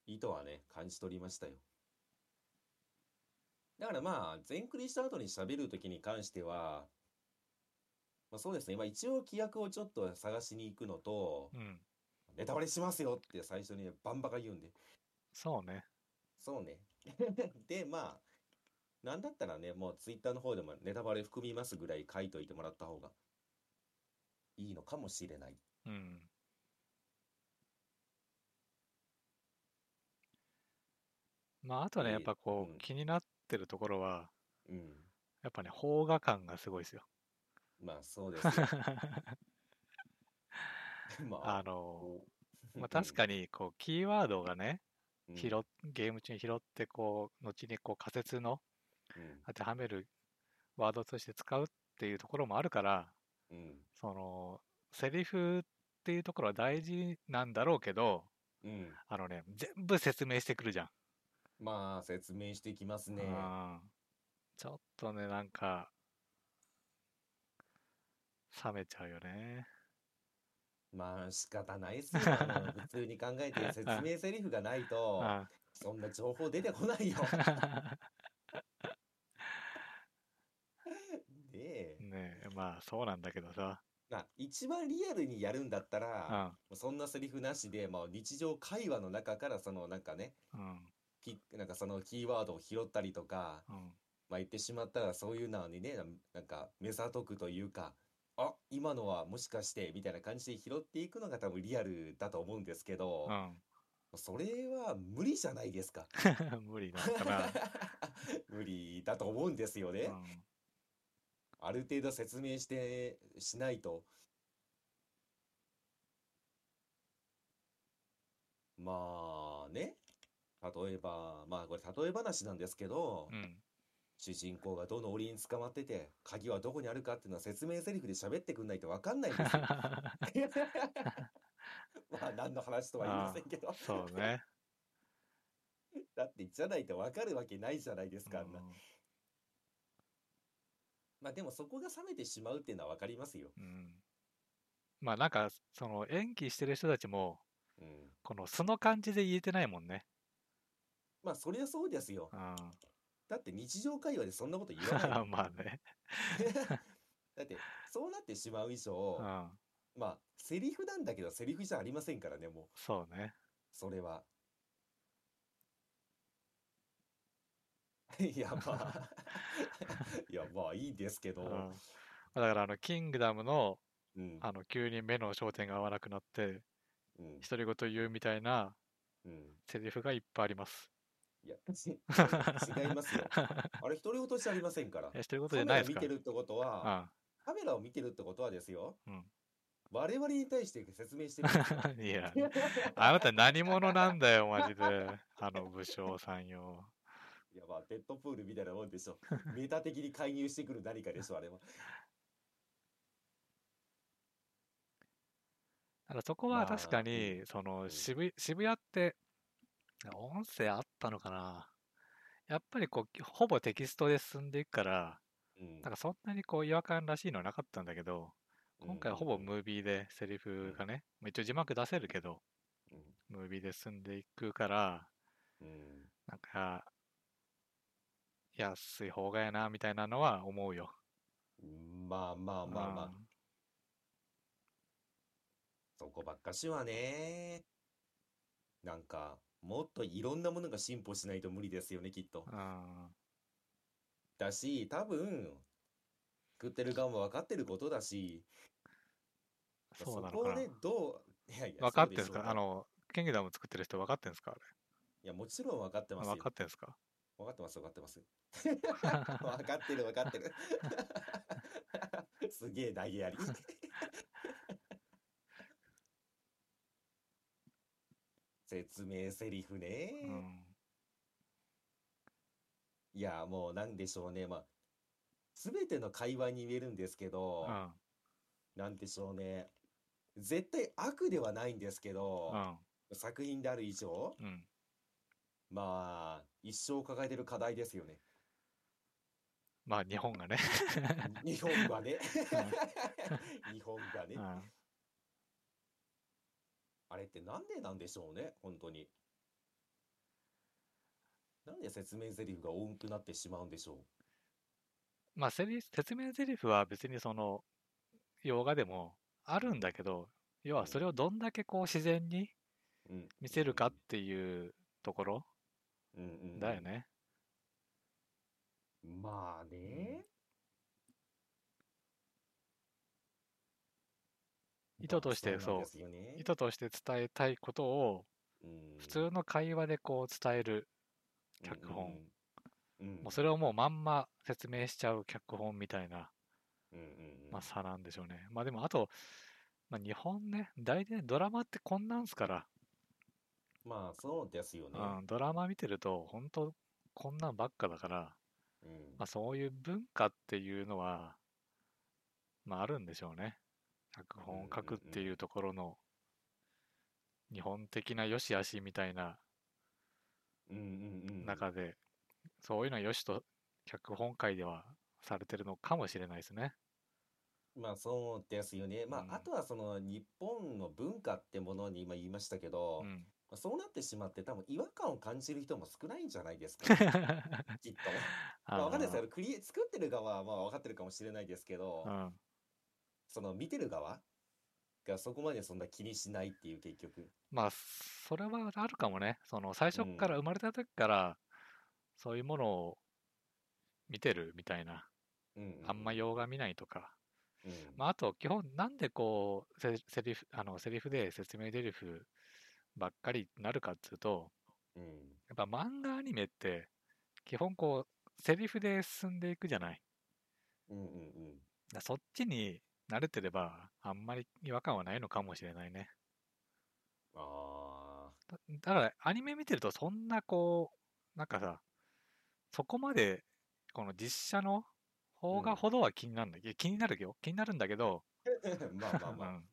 Speaker 2: 意図はね、感じ取りましたよ。だからまあ、全クリした後に喋るときに関しては、まあそうですね、まあ一応規約をちょっと探しに行くのと、
Speaker 1: うん。
Speaker 2: ネタバレしますよって最初にね、バンバカ言うんで。
Speaker 1: そうね。
Speaker 2: そうね。で、まあ、なんだったらね、もうツイッターの方でもネタバレ含みますぐらい書いといてもらった方がいいのかもしれない。
Speaker 1: うん。まあ、あとね、
Speaker 2: で
Speaker 1: やっぱこ
Speaker 2: うん
Speaker 1: う、気になってるところは、
Speaker 2: うん。
Speaker 1: やっぱね、邦画感がすごいですよ。
Speaker 2: まあそうですよ。まあ、
Speaker 1: あの、まあ、確かに、こう、キーワードがね、
Speaker 2: うん
Speaker 1: 拾っゲーム中に拾って、こう、後にこう仮説の
Speaker 2: うん
Speaker 1: 当てはめるワードとして使うっていうところもあるから、
Speaker 2: うん
Speaker 1: その、セリフっていうところは大事なんだろうけど、
Speaker 2: うん。
Speaker 1: あのね、全部説明してくるじゃん。
Speaker 2: まあ、説明してきますね。
Speaker 1: うんちょっとね、なんか、冷めちゃうよね。
Speaker 2: まあ、仕方ないっすよ。あの 普通に考えて説明セリフがないと、
Speaker 1: あ
Speaker 2: そんな情報出てこないよ。ねえ。
Speaker 1: ねえ、まあそうなんだけどさ。
Speaker 2: まあ、一番リアルにやるんだった
Speaker 1: う
Speaker 2: ら、そんなセリフなしで、まあ、日常会話の中から、そのなんかね、
Speaker 1: うん、
Speaker 2: きなんかそのキーワードを拾ったりとか、
Speaker 1: うん、
Speaker 2: まあ、言ってしまったらそういうのにね、ななんか目ざとくというか、あ、今のはもしかしてみたいな感じで拾っていくのが多分リアルだと思うんですけど、それは無理じゃないですか。
Speaker 1: うん。無理なのかな。
Speaker 2: 無理だと思うんですよね。
Speaker 1: うん、
Speaker 2: ある程度説明してしないと。まあね。例えば、まあこれ例え話なんですけど、
Speaker 1: うん、
Speaker 2: 主人公がどの檻に捕まってて、鍵はどこにあるかっていうのは説明セリフで喋ってくんないとわかんないんですよ。まあ何の話とは言いませんけど。
Speaker 1: そうね。
Speaker 2: だってじゃないとわかるわけないじゃないですか、あんな。まあでもそこが冷めてしまうっていうのはわかりますよ。
Speaker 1: うん、うんまあなんか、その演技してる人たちも、
Speaker 2: うん。
Speaker 1: この素の感じで言えてないもんね。
Speaker 2: まあそりゃそうですよ。
Speaker 1: うん、
Speaker 2: だって日常会話でそんなこと言わない。
Speaker 1: まあね。
Speaker 2: だってそうなってしまう以上
Speaker 1: う、ん、
Speaker 2: まあセリフなんだけどセリフじゃありませんからね、もう。
Speaker 1: そうね。
Speaker 2: それは。いや、まあ。いや、まあいいんですけど。
Speaker 1: うん、だからあの、キングダムの、
Speaker 2: うん。
Speaker 1: あの、急に目の焦点が合わなくなって、
Speaker 2: うん。
Speaker 1: 独り言言うみたいな
Speaker 2: うん。
Speaker 1: セリフがいっぱいあります。
Speaker 2: いや、ち 違いますよ。あれ、独り言じゃありませんから。
Speaker 1: え、独り言じゃないですか
Speaker 2: 見てるってことは、カメラを見てるってことはですよ。
Speaker 1: うん
Speaker 2: 我々に対して説明してる。
Speaker 1: いや、あなた何者なんだよ、マジで。あの武将さんよ。
Speaker 2: いや、まあ、デッドプールみたいなもんでしょ。メタ的に介入してくる何かでしょ、あれは。
Speaker 1: だからそこは確かに、その渋渋谷って、音声あったのかな？やっぱりこう、ほぼテキストで進んでいくから、
Speaker 2: うん。
Speaker 1: なんかそんなにこう違和感らしいのはなかったんだけど、今回はほぼムービーでセリフがね、まあ一応字幕出せるけど、
Speaker 2: うん。
Speaker 1: ムービーで進んでいくから、
Speaker 2: うん。
Speaker 1: なんか、安い方がやな、みたいなのは思うよ。
Speaker 2: まあまあまあまあ、
Speaker 1: うん。
Speaker 2: そこばっかしはね。なんか、もっといろんなものが進歩しないと無理ですよね、きっと。
Speaker 1: うん。
Speaker 2: だし、多分、作ってる側も分かってることだし、
Speaker 1: そうなのかな
Speaker 2: こで。どう、いやいや、
Speaker 1: 分かってんすか？あの、ケンギダム作ってる人分かってんす？かあれ。
Speaker 2: いや、もちろん分かってますよ。
Speaker 1: 分かってんすか？
Speaker 2: 分かってます、分かってます。分かってる、分かってる。すげえ投げやり。説明セリフね。
Speaker 1: うん。
Speaker 2: いや、もうなんでしょうね。まあ、すべての会話に言えるんですけど、
Speaker 1: うん。
Speaker 2: なんでしょうね。絶対悪ではないんですけど
Speaker 1: う、ん。
Speaker 2: 作品である以上、
Speaker 1: うん。
Speaker 2: まあ、一生抱えてる課題ですよね。
Speaker 1: まあ、日本がね。
Speaker 2: 日本がね。日本がね
Speaker 1: う。ん。
Speaker 2: あれってなんでなんでしょうね、本当に。なんで説明台詞が多くなってしまうんでしょ
Speaker 1: まあ、セリ説明台詞は別にその、洋画でもあるんだけど、要はそれをどんだけこう自然に
Speaker 2: う。うん。
Speaker 1: 見せるかっていうところ
Speaker 2: うんうんうん
Speaker 1: だよ。ね。
Speaker 2: まあね。
Speaker 1: 意図として
Speaker 2: まあなんですよね
Speaker 1: 意図として伝えたいことを
Speaker 2: うん
Speaker 1: 普通の会話でこう伝える、脚本。
Speaker 2: うんうんうん
Speaker 1: もうそれをもうまんま説明しちゃう脚本みたいな、
Speaker 2: うんうんうん
Speaker 1: まあ、差なんでしょうね。まあでもあと、まあ、日本ね、大体ドラマってこんなんすから、
Speaker 2: まあそうですよね。
Speaker 1: うん、ドラマ見てると本当こんなんばっかだから、
Speaker 2: うん
Speaker 1: まあ、そういう文化っていうのは、まああるんでしょうね。脚本を書くっていうところの日本的な良し悪しみたいな。中で、そういうのは良しと脚本界ではされてるのかもしれないですね。
Speaker 2: まあそうですよね。ま
Speaker 1: うん
Speaker 2: ああとはその日本の文化ってものに今言いましたけど
Speaker 1: う、ん。
Speaker 2: まあそうなってしまって多分違和感を感じる人も少ないんじゃないですか。きっと。まあわかんないですよ。クリエ作ってる側はまあ分かってるかもしれないですけど、
Speaker 1: うん。
Speaker 2: その見てる側がそこまでそんな気にしないっていう結局。
Speaker 1: まあ、それはあるかもね。その最初から生まれた時から、そういうものを見てるみたいな。
Speaker 2: うんうん
Speaker 1: あんま洋画見ないとか。
Speaker 2: うん
Speaker 1: まあ、あと、基本、なんでこう、セセリフ、あの、セリフで説明台詞ばっかりになるかっていうと、
Speaker 2: うん
Speaker 1: やっぱ漫画アニメって、基本こう、セリフで進んでいくじゃない。
Speaker 2: うんうんうん。
Speaker 1: そっちに慣れてれば、あんまり違和感はないのかもしれないね。
Speaker 2: あ
Speaker 1: だだから、アニメ見てると、そんなこう、なんかさ、そこまで、この実写の方画ほどは気になるんだけど、気になるよ。気になるんだけど、
Speaker 2: あ。まあまあまあ。
Speaker 1: うん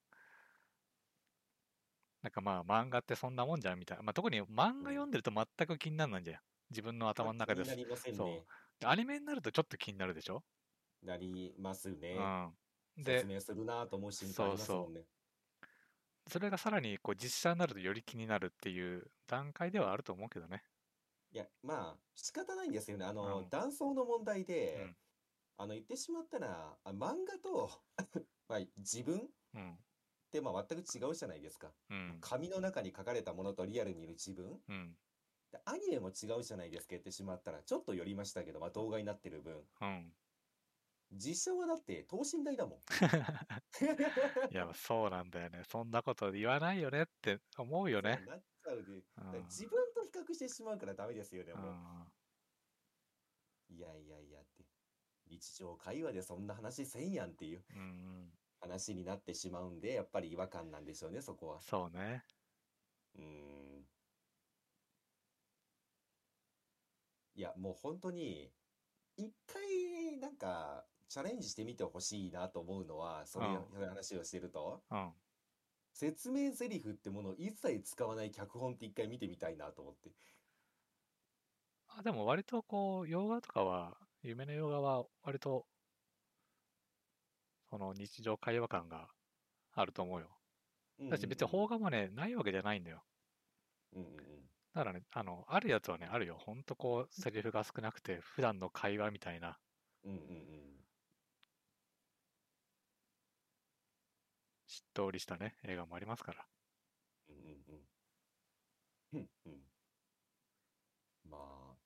Speaker 1: なんかまあ漫画ってそんなもんじゃんみたいな。まあ特に漫画読んでると全く気にならないんじゃん。自分の頭の中です
Speaker 2: 気にな。りません
Speaker 1: そう
Speaker 2: ね。
Speaker 1: アニメになるとちょっと気になるでしょ？
Speaker 2: なりますね。
Speaker 1: うん。で
Speaker 2: 説、明するなと思う瞬間ありますもんね。
Speaker 1: それがさらにこう実写になるとより気になるっていう段階ではあると思うけどね。
Speaker 2: いや、まあ、仕方ないんですよね。あの、
Speaker 1: うん
Speaker 2: 断層の問題で、
Speaker 1: うん
Speaker 2: あの、言ってしまったら、あ漫画と、まあ、自分っ
Speaker 1: うん。
Speaker 2: て、まあ、全く違うじゃないですか。
Speaker 1: うん。
Speaker 2: 紙の中に書かれたものとリアルにいる自分。
Speaker 1: うん。
Speaker 2: でアニメも違うじゃないですか、言ってしまったら。ちょっと寄りましたけど、まあ、動画になってる分。
Speaker 1: うん。
Speaker 2: 実写はだって、等身大だもん。
Speaker 1: いや、そうなんだよね。そんなこと言わないよねって思うよね。
Speaker 2: なっちゃうで。
Speaker 1: うん
Speaker 2: 自分と比較してしまうからダメですよね、
Speaker 1: う
Speaker 2: もう。
Speaker 1: ん。
Speaker 2: いやいやいやって。日常会話でそんな話せんやんっていう。話になってしまうんで、やっぱり違和感なんでしょうね、そこは。
Speaker 1: そうね。
Speaker 2: うーん。いや、もう本当に、一回、なんか、チャレンジしてみてほしいなと思うのは、そういう話をしてると、
Speaker 1: うん。
Speaker 2: 説明台詞ってものを一切使わない脚本って一回見てみたいなと思って。
Speaker 1: あでも割とこう、洋画とかは、有名な洋画は割と、その日常会話感があると思うよ。だし別に邦画もね、ないわけじゃないんだよ。
Speaker 2: うんうんうん。
Speaker 1: だだからね、あの、あるやつはね、あるよ。ほんとこう、セリフが少なくて、普段の会話みたいな、
Speaker 2: うんうんうん。
Speaker 1: しっとりしたね、映画もありますから。
Speaker 2: うんうんうん。うんうん。まあ、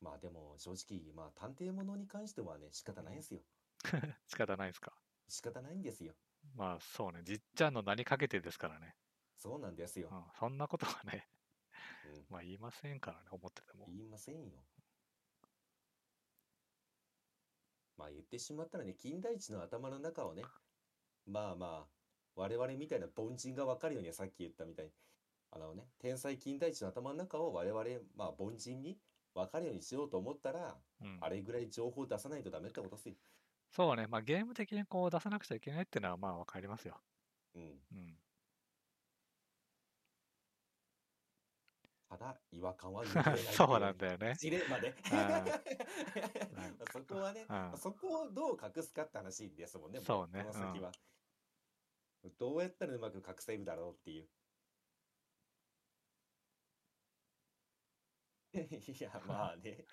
Speaker 2: まあでも正直、まあ探偵ものに関してはね、仕方ないんですよ。
Speaker 1: 仕方ないですか？
Speaker 2: 仕方ないんですよ。
Speaker 1: まあそうね、じっちゃんの名にかけてですからね。
Speaker 2: そうなんですよ
Speaker 1: う。ん、そんなことはね、
Speaker 2: うん。
Speaker 1: まあ言いませんからね、思ってても。
Speaker 2: 言いませんよ。まあ言ってしまったらね、金田一の頭の中をね、まあまあ、我々みたいな凡人が分かるようにさっき言ったみたいに、あのね、天才金田一の頭の中を我々、まあ凡人に分かるようにしようと思ったら、
Speaker 1: うん、
Speaker 2: あれぐらい情報出さないとダメってことですよ。
Speaker 1: そうね、まあゲーム的にこう出さなくちゃいけないっていうのはまあわかりますよ。
Speaker 2: うん。
Speaker 1: うん。
Speaker 2: ただ、違和感は
Speaker 1: そうなんだよね。
Speaker 2: ジレンマで
Speaker 1: あ
Speaker 2: そこはね、
Speaker 1: うん
Speaker 2: そこをどう隠すかって話ですもんね、も
Speaker 1: そうね
Speaker 2: この先は。どうやったらうまく隠せるだろうっていう。いや、まあね。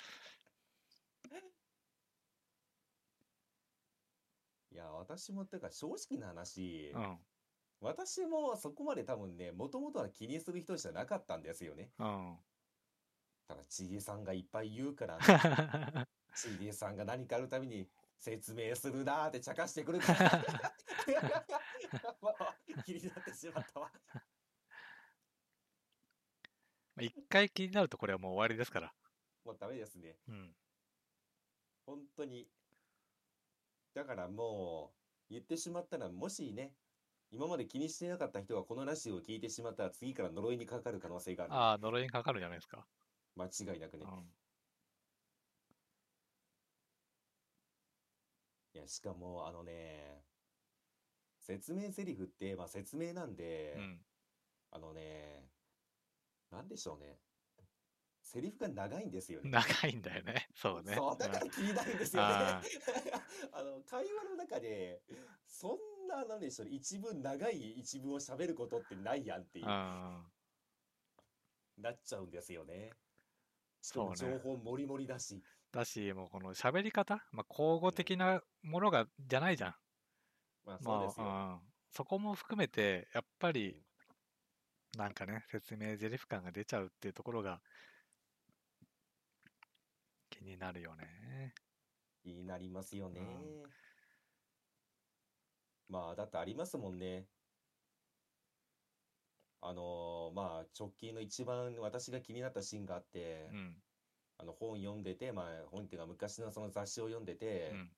Speaker 2: いや、私も、てか正直な話、
Speaker 1: うん。
Speaker 2: 私もそこまで多分ね、もともとは気にする人じゃなかったんですよね。
Speaker 1: うん。
Speaker 2: ただ、ちげさんがいっぱい言うから、ちげさんが何かあるたびに説明するなーって茶化してくるから、ま あ気になってしまったわ。
Speaker 1: まあ一回気になるとこれはもう終わりですから。
Speaker 2: もうダメですね。
Speaker 1: うん。
Speaker 2: 本当に。だからもう、言ってしまったら、もしね、今まで気にしてなかった人がこのラジオを聞いてしまったら、次から呪いにかかる可能性がある。
Speaker 1: ああ、呪いにかかるんじゃないですか。
Speaker 2: 間違いなくね。
Speaker 1: うん。
Speaker 2: いや、しかも、あのね、説明セリフって、まあ説明なんで、
Speaker 1: うん。
Speaker 2: あのね、なんでしょうね。セリフが長いんですよね。
Speaker 1: 長いんだよね。そうね。
Speaker 2: そう、だから気になるんですよね。
Speaker 1: あ
Speaker 2: あの、会話の中で、そんな、なんでしょうね、一文、長い一文を喋ることってないやんっていう、なっちゃうんですよね。しかも
Speaker 1: そうね
Speaker 2: 情報もりもりだし。
Speaker 1: だし、もうこの喋り方、まあ、口語的なものが、じゃないじゃん。
Speaker 2: まあそう
Speaker 1: ま
Speaker 2: ですよ。
Speaker 1: あ、うん。そこも含めて、やっぱり、なんかね、説明台詞感が出ちゃうっていうところが、気になるよね。
Speaker 2: 気になりますよね。
Speaker 1: うん
Speaker 2: まあ、だってありますもんね。あのーまあ、直近の一番私が気になったシーンがあって、
Speaker 1: うん。
Speaker 2: あの本読んでて、まあ、本っていうか昔のその雑誌を読んでて
Speaker 1: う、ん。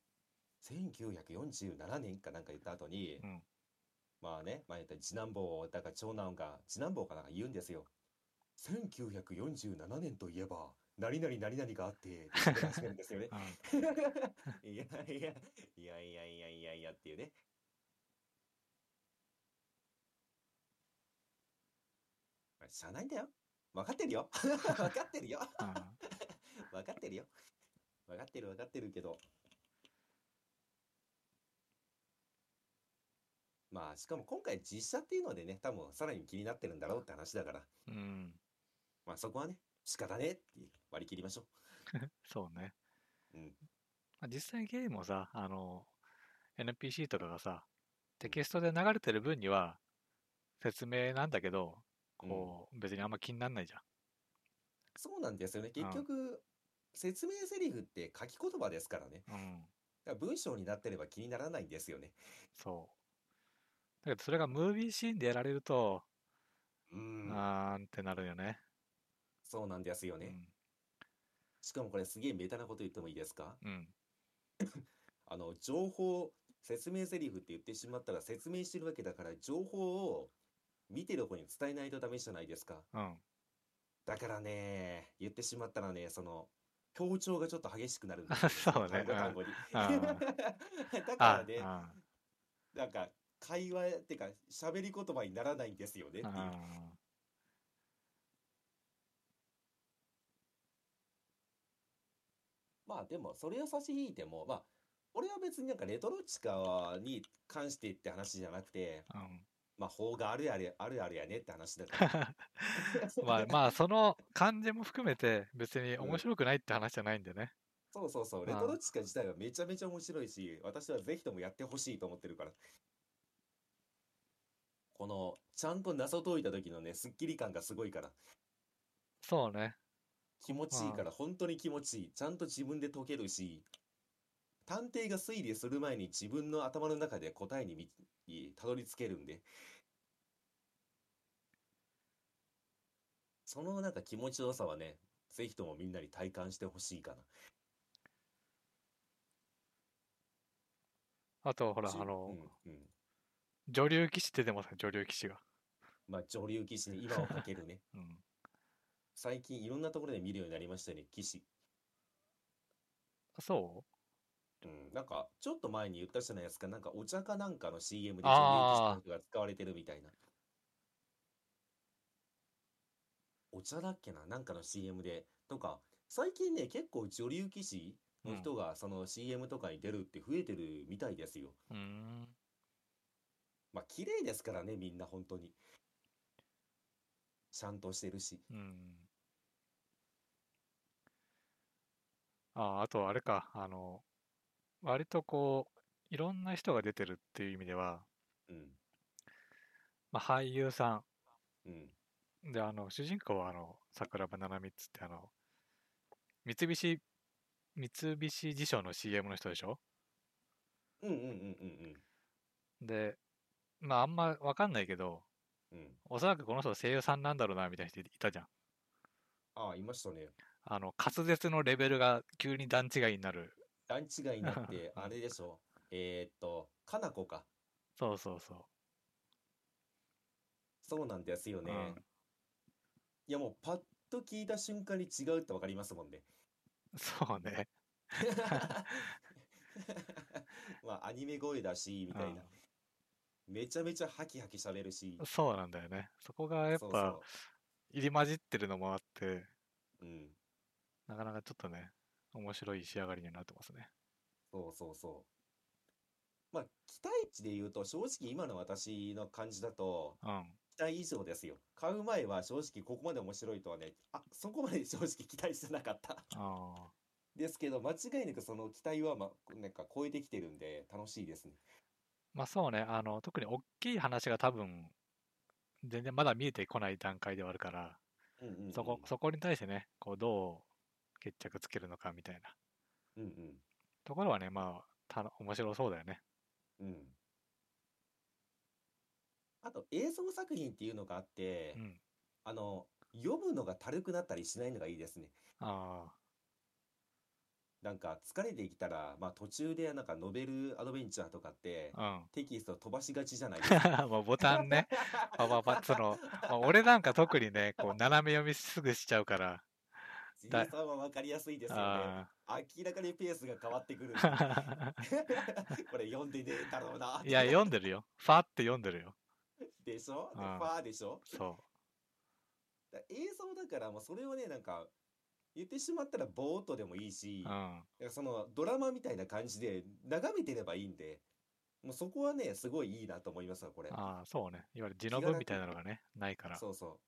Speaker 2: 1947年かなんか言った後に、
Speaker 1: うん。
Speaker 2: まあね、まあ言ったら次男坊、だから長男が、次男坊かなんか言うんですよ。1947年といえば、何々何々があって、って言って始めるんですよね。いやいや、いやいやいやいやいやっていうね。まあしゃあないんだよ。分かってるよ。分かってるよ。
Speaker 1: うん。
Speaker 2: 分かってるよ。分かってる分かってるけど。まあ、しかも今回実写っていうのでね、多分さらに気になってるんだろうって話だから、
Speaker 1: うん。
Speaker 2: まあそこはね、仕方ねって割り切りましょ
Speaker 1: そうね。
Speaker 2: う。うん。
Speaker 1: まあ実際ゲームもさ、あの、NPC とかがさ、テキストで流れてる分には説明なんだけど、こう、別にあんま気にならないじゃん。
Speaker 2: そうなんですよね。
Speaker 1: うん
Speaker 2: 結局、説明セリフって書き言葉ですからね。
Speaker 1: うん。
Speaker 2: だから文章になってれば気にならないんですよね。
Speaker 1: そう。だけどそれがムービーシーンでやられると、
Speaker 2: うん。
Speaker 1: あーんってなるよね。
Speaker 2: そうなんですよね。しかもこれすげえメタなこと言ってもいいですか？
Speaker 1: うん。うん。
Speaker 2: あの、情報、説明セリフって言ってしまったら説明してるわけだから、情報を見てる方に伝えないとダメじゃないですか。
Speaker 1: うん。
Speaker 2: だからね、言ってしまったらね、その、強調がちょっと激しくなるんですよ
Speaker 1: そうね
Speaker 2: 単語単語に。
Speaker 1: うん
Speaker 2: だか
Speaker 1: あ
Speaker 2: らね、
Speaker 1: あ
Speaker 2: なんか、会話ってか、喋り言葉にならないんですよねっていう。
Speaker 1: あ
Speaker 2: まあでも、それを差し引いても、まあ、俺は別になんかレトロチカに関してって話じゃなくて、
Speaker 1: うん。
Speaker 2: まあ、法があるあるあるあるやねって話だから。
Speaker 1: まあまあ、その感じも含めて別に面白くないって話じゃないんでね。
Speaker 2: そうそうそう、レトロチカ自体はめちゃめちゃ面白いし、私はぜひともやってほしいと思ってるから。この、ちゃんと謎解いた時のね、スッキリ感がすごいから、
Speaker 1: そうね。
Speaker 2: 気持ちいいから、本当に気持ちいい。ちゃんと自分で解けるし、探偵が推理する前に自分の頭の中で答えにみたどり着けるんで、そのなんか気持ちよさはね、ぜひともみんなに体感してほしいかな。
Speaker 1: あと、ほら、
Speaker 2: し
Speaker 1: あの、
Speaker 2: うんうん。
Speaker 1: 女流騎士って出ますね、女流騎士が。
Speaker 2: まあ、女流騎士に今をかけるね。
Speaker 1: うん。
Speaker 2: 最近いろんなところで見るようになりましたね、騎士。
Speaker 1: そ
Speaker 2: う？ん、なんか、ちょっと前に言ったじゃないですか、なんかお茶かなんかの CM で女流騎士が使われてるみたいな。お茶だっけな？なんかの CM で。とか、最近ね、結構女流騎士の人がその CM とかに出るって増えてるみたいですよ。
Speaker 1: うん。
Speaker 2: まあ、綺麗ですからね、みんな本当に。ちゃんとしてるし。
Speaker 1: うん。あ、あとあれか、あの、割とこう、いろんな人が出てるっていう意味では、
Speaker 2: うん。
Speaker 1: まあ、俳優さ
Speaker 2: うん。
Speaker 1: ん、で、あの、主人公はあの、桜庭ななみっつってあの、三菱、三菱地所の CM の人でしょ？
Speaker 2: うんうんうんうん
Speaker 1: で、まああんまわかんないけど、
Speaker 2: うん。うん。
Speaker 1: おそらくこの人声優さんなんだろうなみたいな人いたじゃん。
Speaker 2: ああ、いましたね。
Speaker 1: あの、滑舌のレベルが急に段違いになる。
Speaker 2: 段違いになって、あれでしょ。えーっと、かなこか。
Speaker 1: そうそうそ
Speaker 2: そうなんですよ
Speaker 1: う。
Speaker 2: ね。
Speaker 1: うん。
Speaker 2: いやもうパッと聞いた瞬間に違うってわかりますもんね。
Speaker 1: そうね。
Speaker 2: まあアニメ声だし、みたいな。めちゃめちゃハキハキ喋るし
Speaker 1: うん。。そうなんだよね。そこがやっ
Speaker 2: そう
Speaker 1: ぱ入り混じってるのもあって、
Speaker 2: そう。うん。
Speaker 1: なかなかちょっとね、面白い仕上がりになってますね。
Speaker 2: そうそうそう。まあ期待値で言うと正直今の私の感じだと
Speaker 1: うん。
Speaker 2: 期待以上ですよ。買う前は正直ここまで面白いとはね、あ、そこまで正直期待してなかった。
Speaker 1: ああ。
Speaker 2: ですけど間違いなくその期待はまあなんか超えてきてるんで楽しいですね。
Speaker 1: まあそうね、あの、特に大きい話が多分、全然まだ見えてこない段階ではあるから、
Speaker 2: うんうんうん。
Speaker 1: そこ、そこに対してね、こう、どう決着つけるのかみたいな
Speaker 2: うんうん。
Speaker 1: ところはね、まあ、た面白そうだよね。
Speaker 2: うん。あと映像作品っていうのがあって、
Speaker 1: うん。
Speaker 2: あの、読むのがたるくなったりしないのがいいですね。
Speaker 1: あ
Speaker 2: なんか疲れてきたら、まあ途中でなんかノベルアドベンチャーとかって
Speaker 1: あ、
Speaker 2: テキスト飛ばしがちじゃないですか。
Speaker 1: ボタンね、パパパその、まあ俺なんか特にね、こう、斜め読みすぐしちゃうから、
Speaker 2: じいさんはわかりやすいですよね。
Speaker 1: あ
Speaker 2: 明らかにペースが変わってくる。
Speaker 1: あ。
Speaker 2: これ読んでねえだろうな。
Speaker 1: いや、読んでるよ。ファって読んでるよ。
Speaker 2: でしょ？で フ
Speaker 1: うん
Speaker 2: ァーでしょ？
Speaker 1: そ
Speaker 2: だ映像だからもうそれをね、なんか、言ってしまったらぼーっとでもいいし、
Speaker 1: う。うん。
Speaker 2: いやそのドラマみたいな感じで眺めてればいいんで、もうそこはね、すごいいいなと思いますわ、これ。
Speaker 1: ああ、そうね。いわゆる字の文みたいなのがね、ないから。
Speaker 2: そうそう。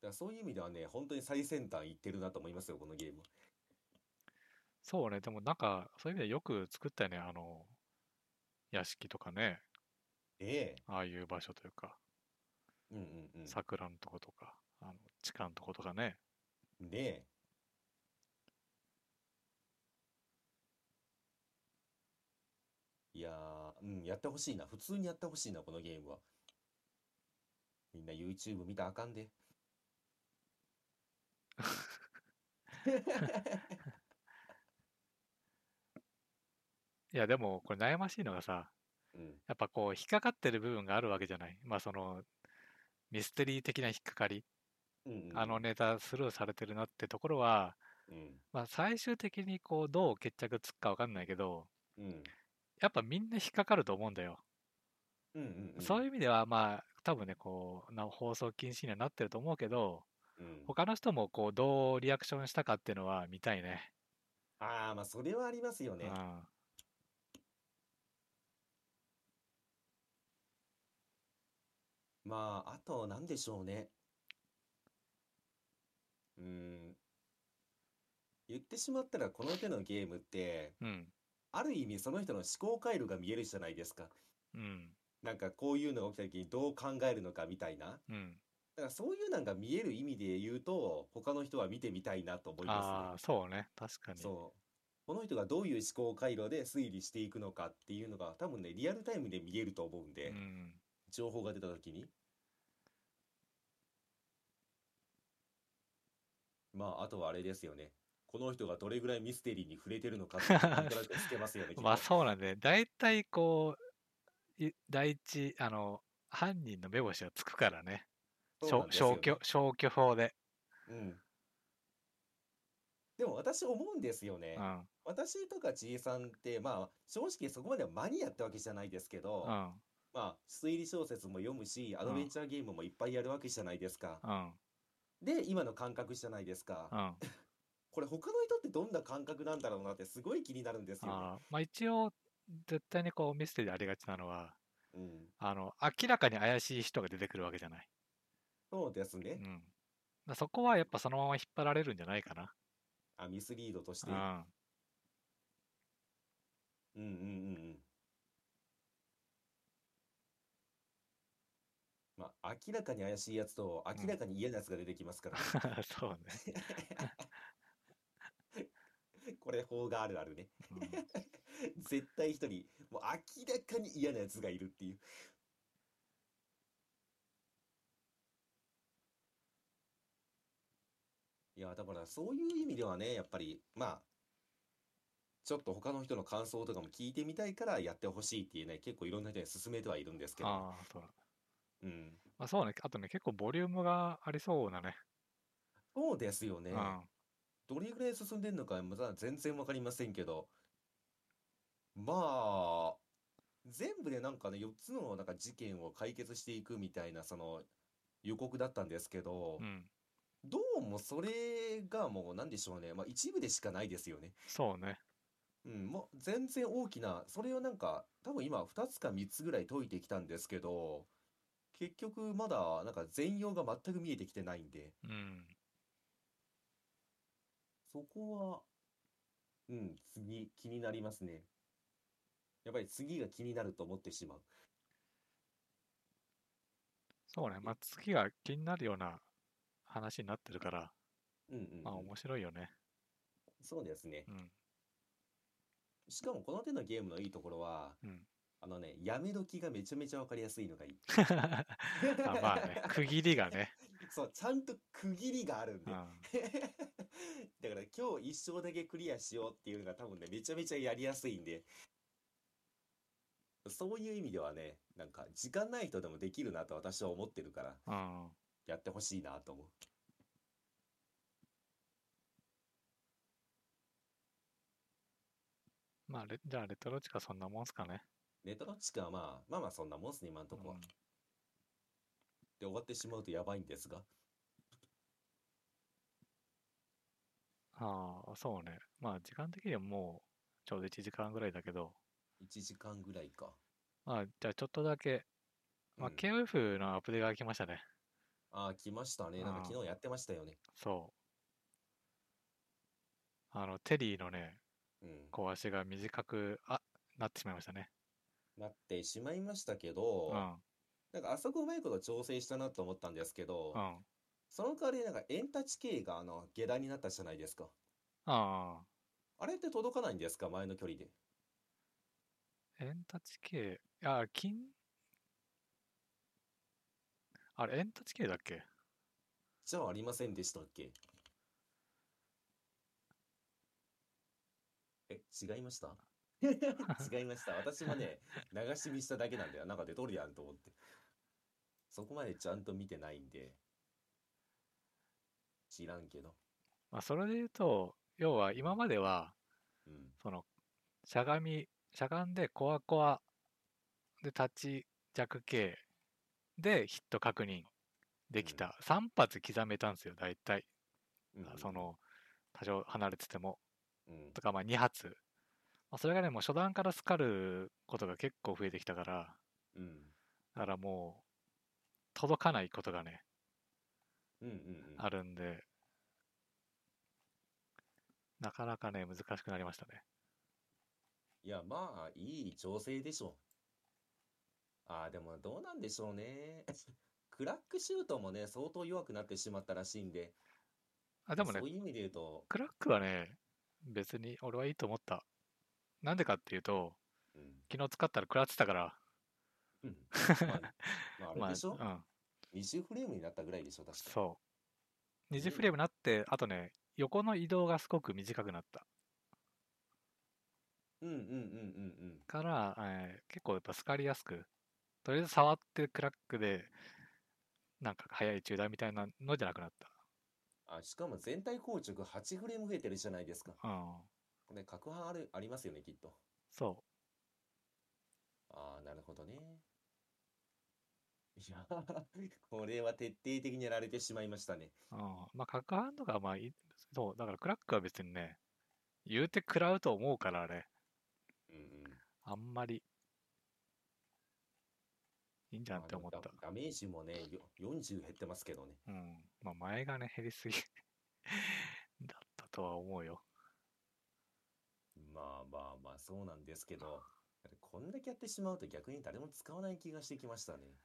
Speaker 2: だからそういう意味ではね、本当に最先端いってるなと思いますよ、このゲーム。
Speaker 1: そうね。でもなんか、そういう意味でよく作ったよね。あの、屋敷とかね。
Speaker 2: ええ。
Speaker 1: ああいう場所というか、
Speaker 2: うんうんうん。
Speaker 1: 桜のとことか、あの地下のとことかね。
Speaker 2: ねえ。いやー、うん、やってほしいな。普通にやってほしいな、このゲームは。みんな YouTube 見たらあかんで。
Speaker 1: いや、でも、これ悩ましいのがさ、
Speaker 2: うん。
Speaker 1: やっぱこう、引っかかってる部分があるわけじゃない。まあ、その、ミステリー的な引っかかり、
Speaker 2: うんうんうん
Speaker 1: あのネタスルーされてるなってところは、
Speaker 2: うん。
Speaker 1: まあ、最終的にこう、どう決着つくかわかんないけど、
Speaker 2: うん。
Speaker 1: やっぱみんな引っかかると思うんだよ。
Speaker 2: うんうんうん。
Speaker 1: そういう意味では、まあ、多分ね、こう、な放送禁止にはなってると思うけど、
Speaker 2: うん。
Speaker 1: 他の人もこう、どうリアクションしたかっていうのは見たいね。
Speaker 2: ああ、まあ、それはありますよね。
Speaker 1: うん。
Speaker 2: まあ、あと、なんでしょうね。うーん。言ってしまったら、この手のゲームって、
Speaker 1: うん。
Speaker 2: ある意味その人の思考回路が見えるじゃないですか。
Speaker 1: うん。
Speaker 2: なんかこういうのが起きた時にどう考えるのかみたいな。
Speaker 1: うん。
Speaker 2: だからそういうのが見える意味で言うと、他の人は見てみたいなと思い
Speaker 1: あ
Speaker 2: ま
Speaker 1: あ、そうね。確かに。
Speaker 2: そう。この人がどういう思考回路で推理していくのかっていうのが多分ね、リアルタイムで見えると思うんで、
Speaker 1: うん。
Speaker 2: 情報が出た時に。まあ、あとはあれですよね。この人がどれぐらいミステリーに触れてるのかっていうのがなんとなくつけますよね、き っ
Speaker 1: まあ
Speaker 2: と
Speaker 1: そうなんで、大体こう、い第一、あの、犯人の目星がつくからね。
Speaker 2: そうなん
Speaker 1: 消
Speaker 2: ですよね
Speaker 1: 消去、消去法で。
Speaker 2: うん。でも私思うんですよね
Speaker 1: う。ん。
Speaker 2: 私とかちいさんって、まあ、正直そこまでマニアってわけじゃないですけど、
Speaker 1: うん。
Speaker 2: まあ、推理小説も読むし、アドベンチャーゲームもいっぱいやるわけじゃないですか。
Speaker 1: うん。
Speaker 2: で、今の感覚じゃないですか。
Speaker 1: うん。
Speaker 2: これ他の人ってどんな感覚なんだろうなってすごい気になるんですよね。
Speaker 1: あーまあ一応、絶対にこうミステリーでありがちなのは、
Speaker 2: うん。
Speaker 1: あの、明らかに怪しい人が出てくるわけじゃない。
Speaker 2: そうですね。
Speaker 1: うん。そこはやっぱそのまま引っ張られるんじゃないかな。
Speaker 2: あ、ミスリードとして。
Speaker 1: う
Speaker 2: うん
Speaker 1: ん。
Speaker 2: うんうんうん。まあ、明らかに怪しいやつと明らかに嫌なやつが出てきますから。
Speaker 1: そうね。
Speaker 2: これ法があるあるね。
Speaker 1: うん
Speaker 2: 絶対一人、もう明らかに嫌なやつがいるっていう。いや、だからそういう意味ではね、やっぱり、まあ、ちょっと他の人の感想とかも聞いてみたいからやってほしいっていうね、結構いろんな人に勧めてはいるんですけど。
Speaker 1: ああ、そうだ。
Speaker 2: うん。
Speaker 1: まあそうね。あとね、結構ボリュームがありそうなね。
Speaker 2: そうですよね。
Speaker 1: うん。
Speaker 2: どれぐらい進んでんのか、まだ全然わかりませんけど。まあ、全部でなんかね、4つのなんか事件を解決していくみたいな、その予告だったんですけど
Speaker 1: う、ん。
Speaker 2: どうもそれがもうなんでしょうね。まあ一部でしかないですよね。
Speaker 1: そうね。
Speaker 2: うん、もう全然大きな、それをなんか、多分今2つか3つぐらい解いてきたんですけど、結局まだなんか全容が全く見えてきてないんで、
Speaker 1: うん。
Speaker 2: そこは、うん、次気になりますね。やっぱり次が気になると思ってしまう。
Speaker 1: そうね。まあ次が気になるような話になってるから、
Speaker 2: うんうんうん。
Speaker 1: まあ面白いよね。
Speaker 2: そうですね
Speaker 1: う。ん。
Speaker 2: しかもこの手のゲームのいいところは、
Speaker 1: うん。
Speaker 2: あのね、やめ時がめちゃめちゃわかりやすいのがいい。
Speaker 1: あまあね、区切りがね。
Speaker 2: そう、ちゃんと区切りがあるんで。
Speaker 1: うん。
Speaker 2: だから今日一生だけクリアしようっていうのが多分ね、めちゃめちゃやりやすいんで、そういう意味ではね、なんか時間ない人でもできるなと私は思ってるから、
Speaker 1: うん。
Speaker 2: やってほしいなと思う。
Speaker 1: まあレ、じゃあレトロチカそんなもんすかね。
Speaker 2: レトロチカはまあ、まあまあそんなもんっすね、今んとこは。
Speaker 1: うん
Speaker 2: で、終わってしまうとやばいんですが。
Speaker 1: ああ、そうね。まあ時間的にはもうちょうど1時間ぐらいだけど、
Speaker 2: 1時間ぐらいか。
Speaker 1: まあじゃあちょっとだけ、まあ
Speaker 2: うん
Speaker 1: KOF のアップデートが来ましたね。
Speaker 2: ああ、来ましたね。なんか昨日やってましたよね。
Speaker 1: そう。あの、テリーのね、
Speaker 2: うん。
Speaker 1: 小足が短く、あ、なってしまいましたね。
Speaker 2: なってしまいましたけ
Speaker 1: う
Speaker 2: ど、
Speaker 1: ん。
Speaker 2: なんかあそこうまいこと調整したなと思ったんですけど、
Speaker 1: うん。
Speaker 2: その代わりなんかエンタチ系があの下段になったじゃないですか。
Speaker 1: あ
Speaker 2: あれって届かないんですか？前の距離で。
Speaker 1: あ、エンタチ系、あ、金、あれ、エンタチ系だっけ？
Speaker 2: じゃあありませんでしたっけ？え、違いました？違いました。私もね、流し見しただけなんだよ。なんか出とるやんと思って。そこまでちゃんと見てないんで。知らんけど。
Speaker 1: まあ、それで言うと、要は今までは、
Speaker 2: うん。
Speaker 1: その、しゃがみ、しゃがんでコアコアで立ち弱系でヒット確認できた。3発刻めたんですよ、大体。
Speaker 2: うん
Speaker 1: そ、の、多少離れてても。
Speaker 2: うん。
Speaker 1: とか、まあ2発。まあ、それがね、もう初段からスカることが結構増えてきたから、
Speaker 2: うん。
Speaker 1: だからもう、届かないことがね、
Speaker 2: うんうんうん。
Speaker 1: あるんで、なかなかね、難しくなりましたね。
Speaker 2: いや、まあ、いい調整でしょう。ああ、でもどうなんでしょうね。クラックシュートもね、相当弱くなってしまったらしいんで、
Speaker 1: あ、でもね
Speaker 2: そう、いう意味で言うと、
Speaker 1: クラックはね、別に俺はいいと思った。なんでかっていうと、
Speaker 2: うん。
Speaker 1: 昨日使ったら食らってたから、
Speaker 2: うん まあ、まあ、あ
Speaker 1: まあ、
Speaker 2: れでしょ、
Speaker 1: うん、
Speaker 2: 20フレームになったぐらいでしょ、確か。
Speaker 1: そう。20フレームになって、あとね、横の移動がすごく短くなった
Speaker 2: うんうんうんうんうん。
Speaker 1: から、えー結構やっぱスカりやすく、とりあえず触ってクラックで、なんか速い中断みたいなのじゃなくなっ
Speaker 2: あ、しかも全体硬直8フレーム増えてるじゃないですか。
Speaker 1: た。うん。
Speaker 2: これ、攪拌ある、ありますよね、きっと。
Speaker 1: そ
Speaker 2: ああ、なるほどね。いや、これは徹底的にやられてしまいましたね。
Speaker 1: う。うん。まあ、角ハンドがまあいい、そう、だからクラックは別にね、言うて食らうと思うから、あれ、
Speaker 2: うんうん。
Speaker 1: あんまり、いいんじゃんって思っ。
Speaker 2: ダダメージもね、よ40減ってますけどね。
Speaker 1: うん。まあ、前がね、減りすぎ だったとは思うよ。
Speaker 2: まあまあまあ、そうなんですけど、こんだけやってしまうと逆に誰も使わない気がしてきましたね。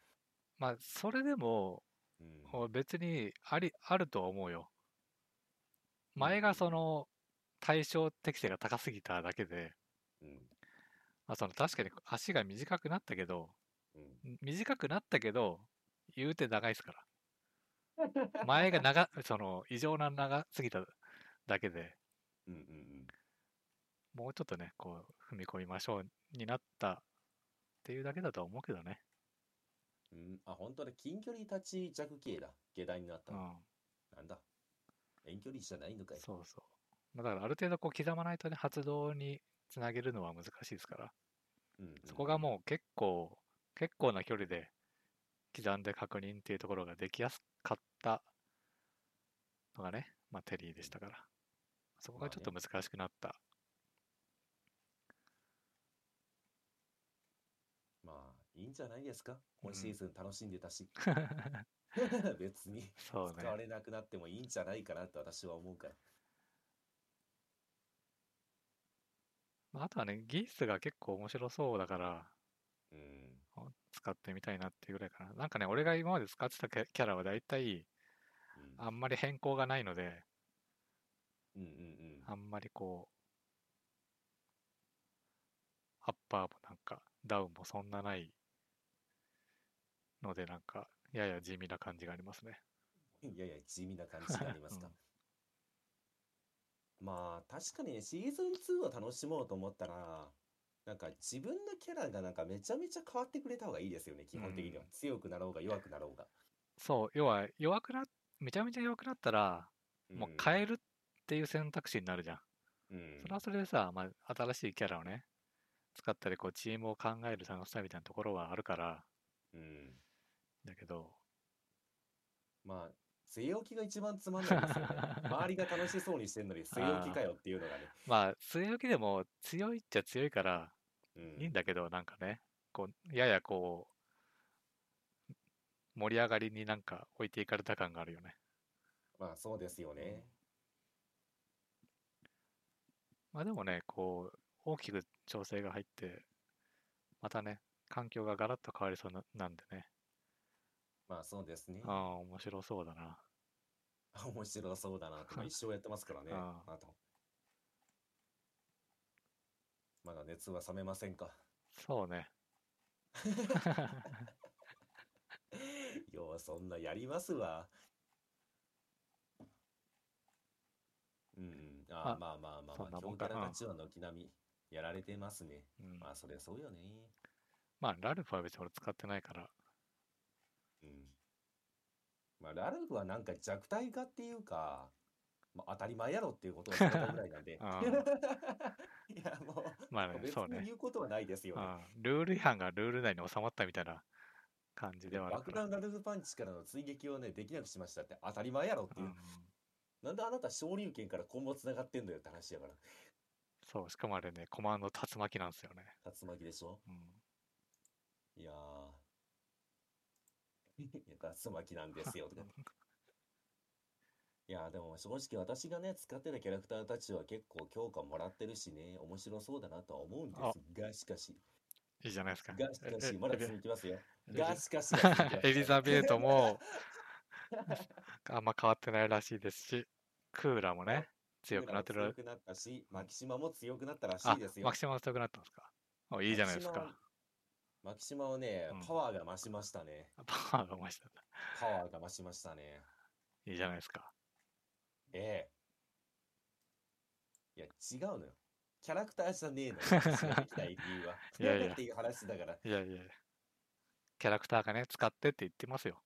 Speaker 1: まあ、それでも、
Speaker 2: うん。
Speaker 1: お別にあり、あるとは思うよ。前がその対象適性が高すぎただけで、
Speaker 2: うん。
Speaker 1: まあ、その確かに足が短くなったけど、
Speaker 2: うん。
Speaker 1: 短くなったけど、言うて長いですから。前が長、その異常な長すぎただけで、
Speaker 2: うんうんうん。
Speaker 1: もうちょっとね、こう、踏み込みましょうになったっていうだけだとは思うけどね。
Speaker 2: うん、あ、本当だ。近距離立ち弱系だ。下段になったの。
Speaker 1: うん。
Speaker 2: なんだ？遠距離じゃないのかい。
Speaker 1: そうそう。まあだからある程度こう刻まないとね、発動につなげるのは難しいですから。
Speaker 2: うんうん
Speaker 1: そこがもう結構、結構な距離で刻んで確認っていうところができやすかったのがね、まあテリーでしたから。そこがちょっと
Speaker 2: ま
Speaker 1: 難しくなった。
Speaker 2: まあ、いいんじゃないですか？
Speaker 1: うん
Speaker 2: 今シーズン楽しんでたし。別に
Speaker 1: そうね
Speaker 2: 使われなくなってもいいんじゃないかなって私は思うから。
Speaker 1: まああとはね、技術が結構面白そうだから、
Speaker 2: うん。
Speaker 1: 使ってみたいなっていうぐらいかな。なんかね、俺が今まで使ってたキャキャラは大体、
Speaker 2: うん
Speaker 1: あんまり変更がないので、
Speaker 2: うんうんうん。
Speaker 1: あんまりこう、アッパーもなんか、ダウンもそんなないので、なんか、やや地味な感じがありますね。
Speaker 2: い やいや、地味な感じがありますか。まあ、確かにね、シーズン2を楽しもうと思ったら、なんか自分のキャラがなんかめちゃめちゃ変わってくれた方がいいですよね、基本的には。
Speaker 1: うん
Speaker 2: 強くなろうが弱くなろうが。
Speaker 1: そう、要は弱くな、めちゃめちゃ弱くなったら、もう変えるっていう選択肢になるじゃん。
Speaker 2: うん。
Speaker 1: それはそれでさ、まあ、新しいキャラをね、使ったり、こう、チームを考える楽しさみたいなところはあるから、
Speaker 2: うん。
Speaker 1: だけど、
Speaker 2: まあ、据え置きが一番つまんないですよね。周りが楽しそうにしてんのに据え置きかよっていうのがね。
Speaker 1: まあ、据え置きでも強いっちゃ強いから、
Speaker 2: うん
Speaker 1: いいんだけど、なんかね、こう、ややこう、盛り上がりになんか置いていかれた感があるよね。
Speaker 2: まあ、そうですよね。
Speaker 1: まあでもね、こう、大きく調整が入って、またね、環境がガラッと変わりそうななんでね、
Speaker 2: まあ、そうですね。
Speaker 1: ああ、面白そうだな。
Speaker 2: 面白そうだなって、まあ、一生やってますからね。
Speaker 1: あ
Speaker 2: あと。まだ熱は冷めませんか？
Speaker 1: そうね。
Speaker 2: よう、そんなやりますわ。うんうん。あ
Speaker 1: ま
Speaker 2: まあまあまあまあ、強キ
Speaker 1: なもんかな
Speaker 2: ャラたちは軒並みやられてますね。
Speaker 1: うん、
Speaker 2: まあ、そりゃそうよね。
Speaker 1: まあ、ラルフは別に俺使ってないから、
Speaker 2: うん。まあ、ラルフはなんか弱体化っていうか、まあ、当たり前やろっていうことをされたぐらいなんで。
Speaker 1: あ
Speaker 2: いや、もう、
Speaker 1: まあね、
Speaker 2: 別
Speaker 1: そうね。
Speaker 2: に言うことはないですよね。
Speaker 1: ああルール違反がルール内に収まったみたいな感じではある。
Speaker 2: 爆弾ラルフパンチからの追撃をね、できなくしましたって当たり前やろっていうう。
Speaker 1: ん
Speaker 2: なんであなた昇竜拳からコンボ繋がってんだよって話やから。
Speaker 1: そう、しかもあれね、コマンド竜巻なんですよね。
Speaker 2: 竜巻でしょ？
Speaker 1: うん、
Speaker 2: いやー。いや、竜巻なんですよ、とか。いや、でも正直私がね、使ってたキャラクターたちは結構強化もらってるしね、面白そうだなとは思うんですが、しかし、
Speaker 1: いいじゃないですか。
Speaker 2: が、しかし、まだ続きますよ。
Speaker 1: エ
Speaker 2: が、
Speaker 1: リ
Speaker 2: しかしが続きます
Speaker 1: エリザベートもあんま変わってないらしいですし、クーラもね、強くなってる。
Speaker 2: 強くなったし、マキシマも強くなったらし
Speaker 1: あ
Speaker 2: いです、よ
Speaker 1: マ。キシマム強くなったんですかおいいじゃないですか。
Speaker 2: マキシマはね
Speaker 1: うん、
Speaker 2: パワーが増しましたね。
Speaker 1: パワーが増したんだ。
Speaker 2: パワーが増しましたね。
Speaker 1: いいじゃないですか。
Speaker 2: ええ。いや、違うのよ。キャラクターじゃねえのよ。私ができない理由は。
Speaker 1: いやいや
Speaker 2: っていう話だから。
Speaker 1: いやいやキャラクターがね、使ってって言ってますよ。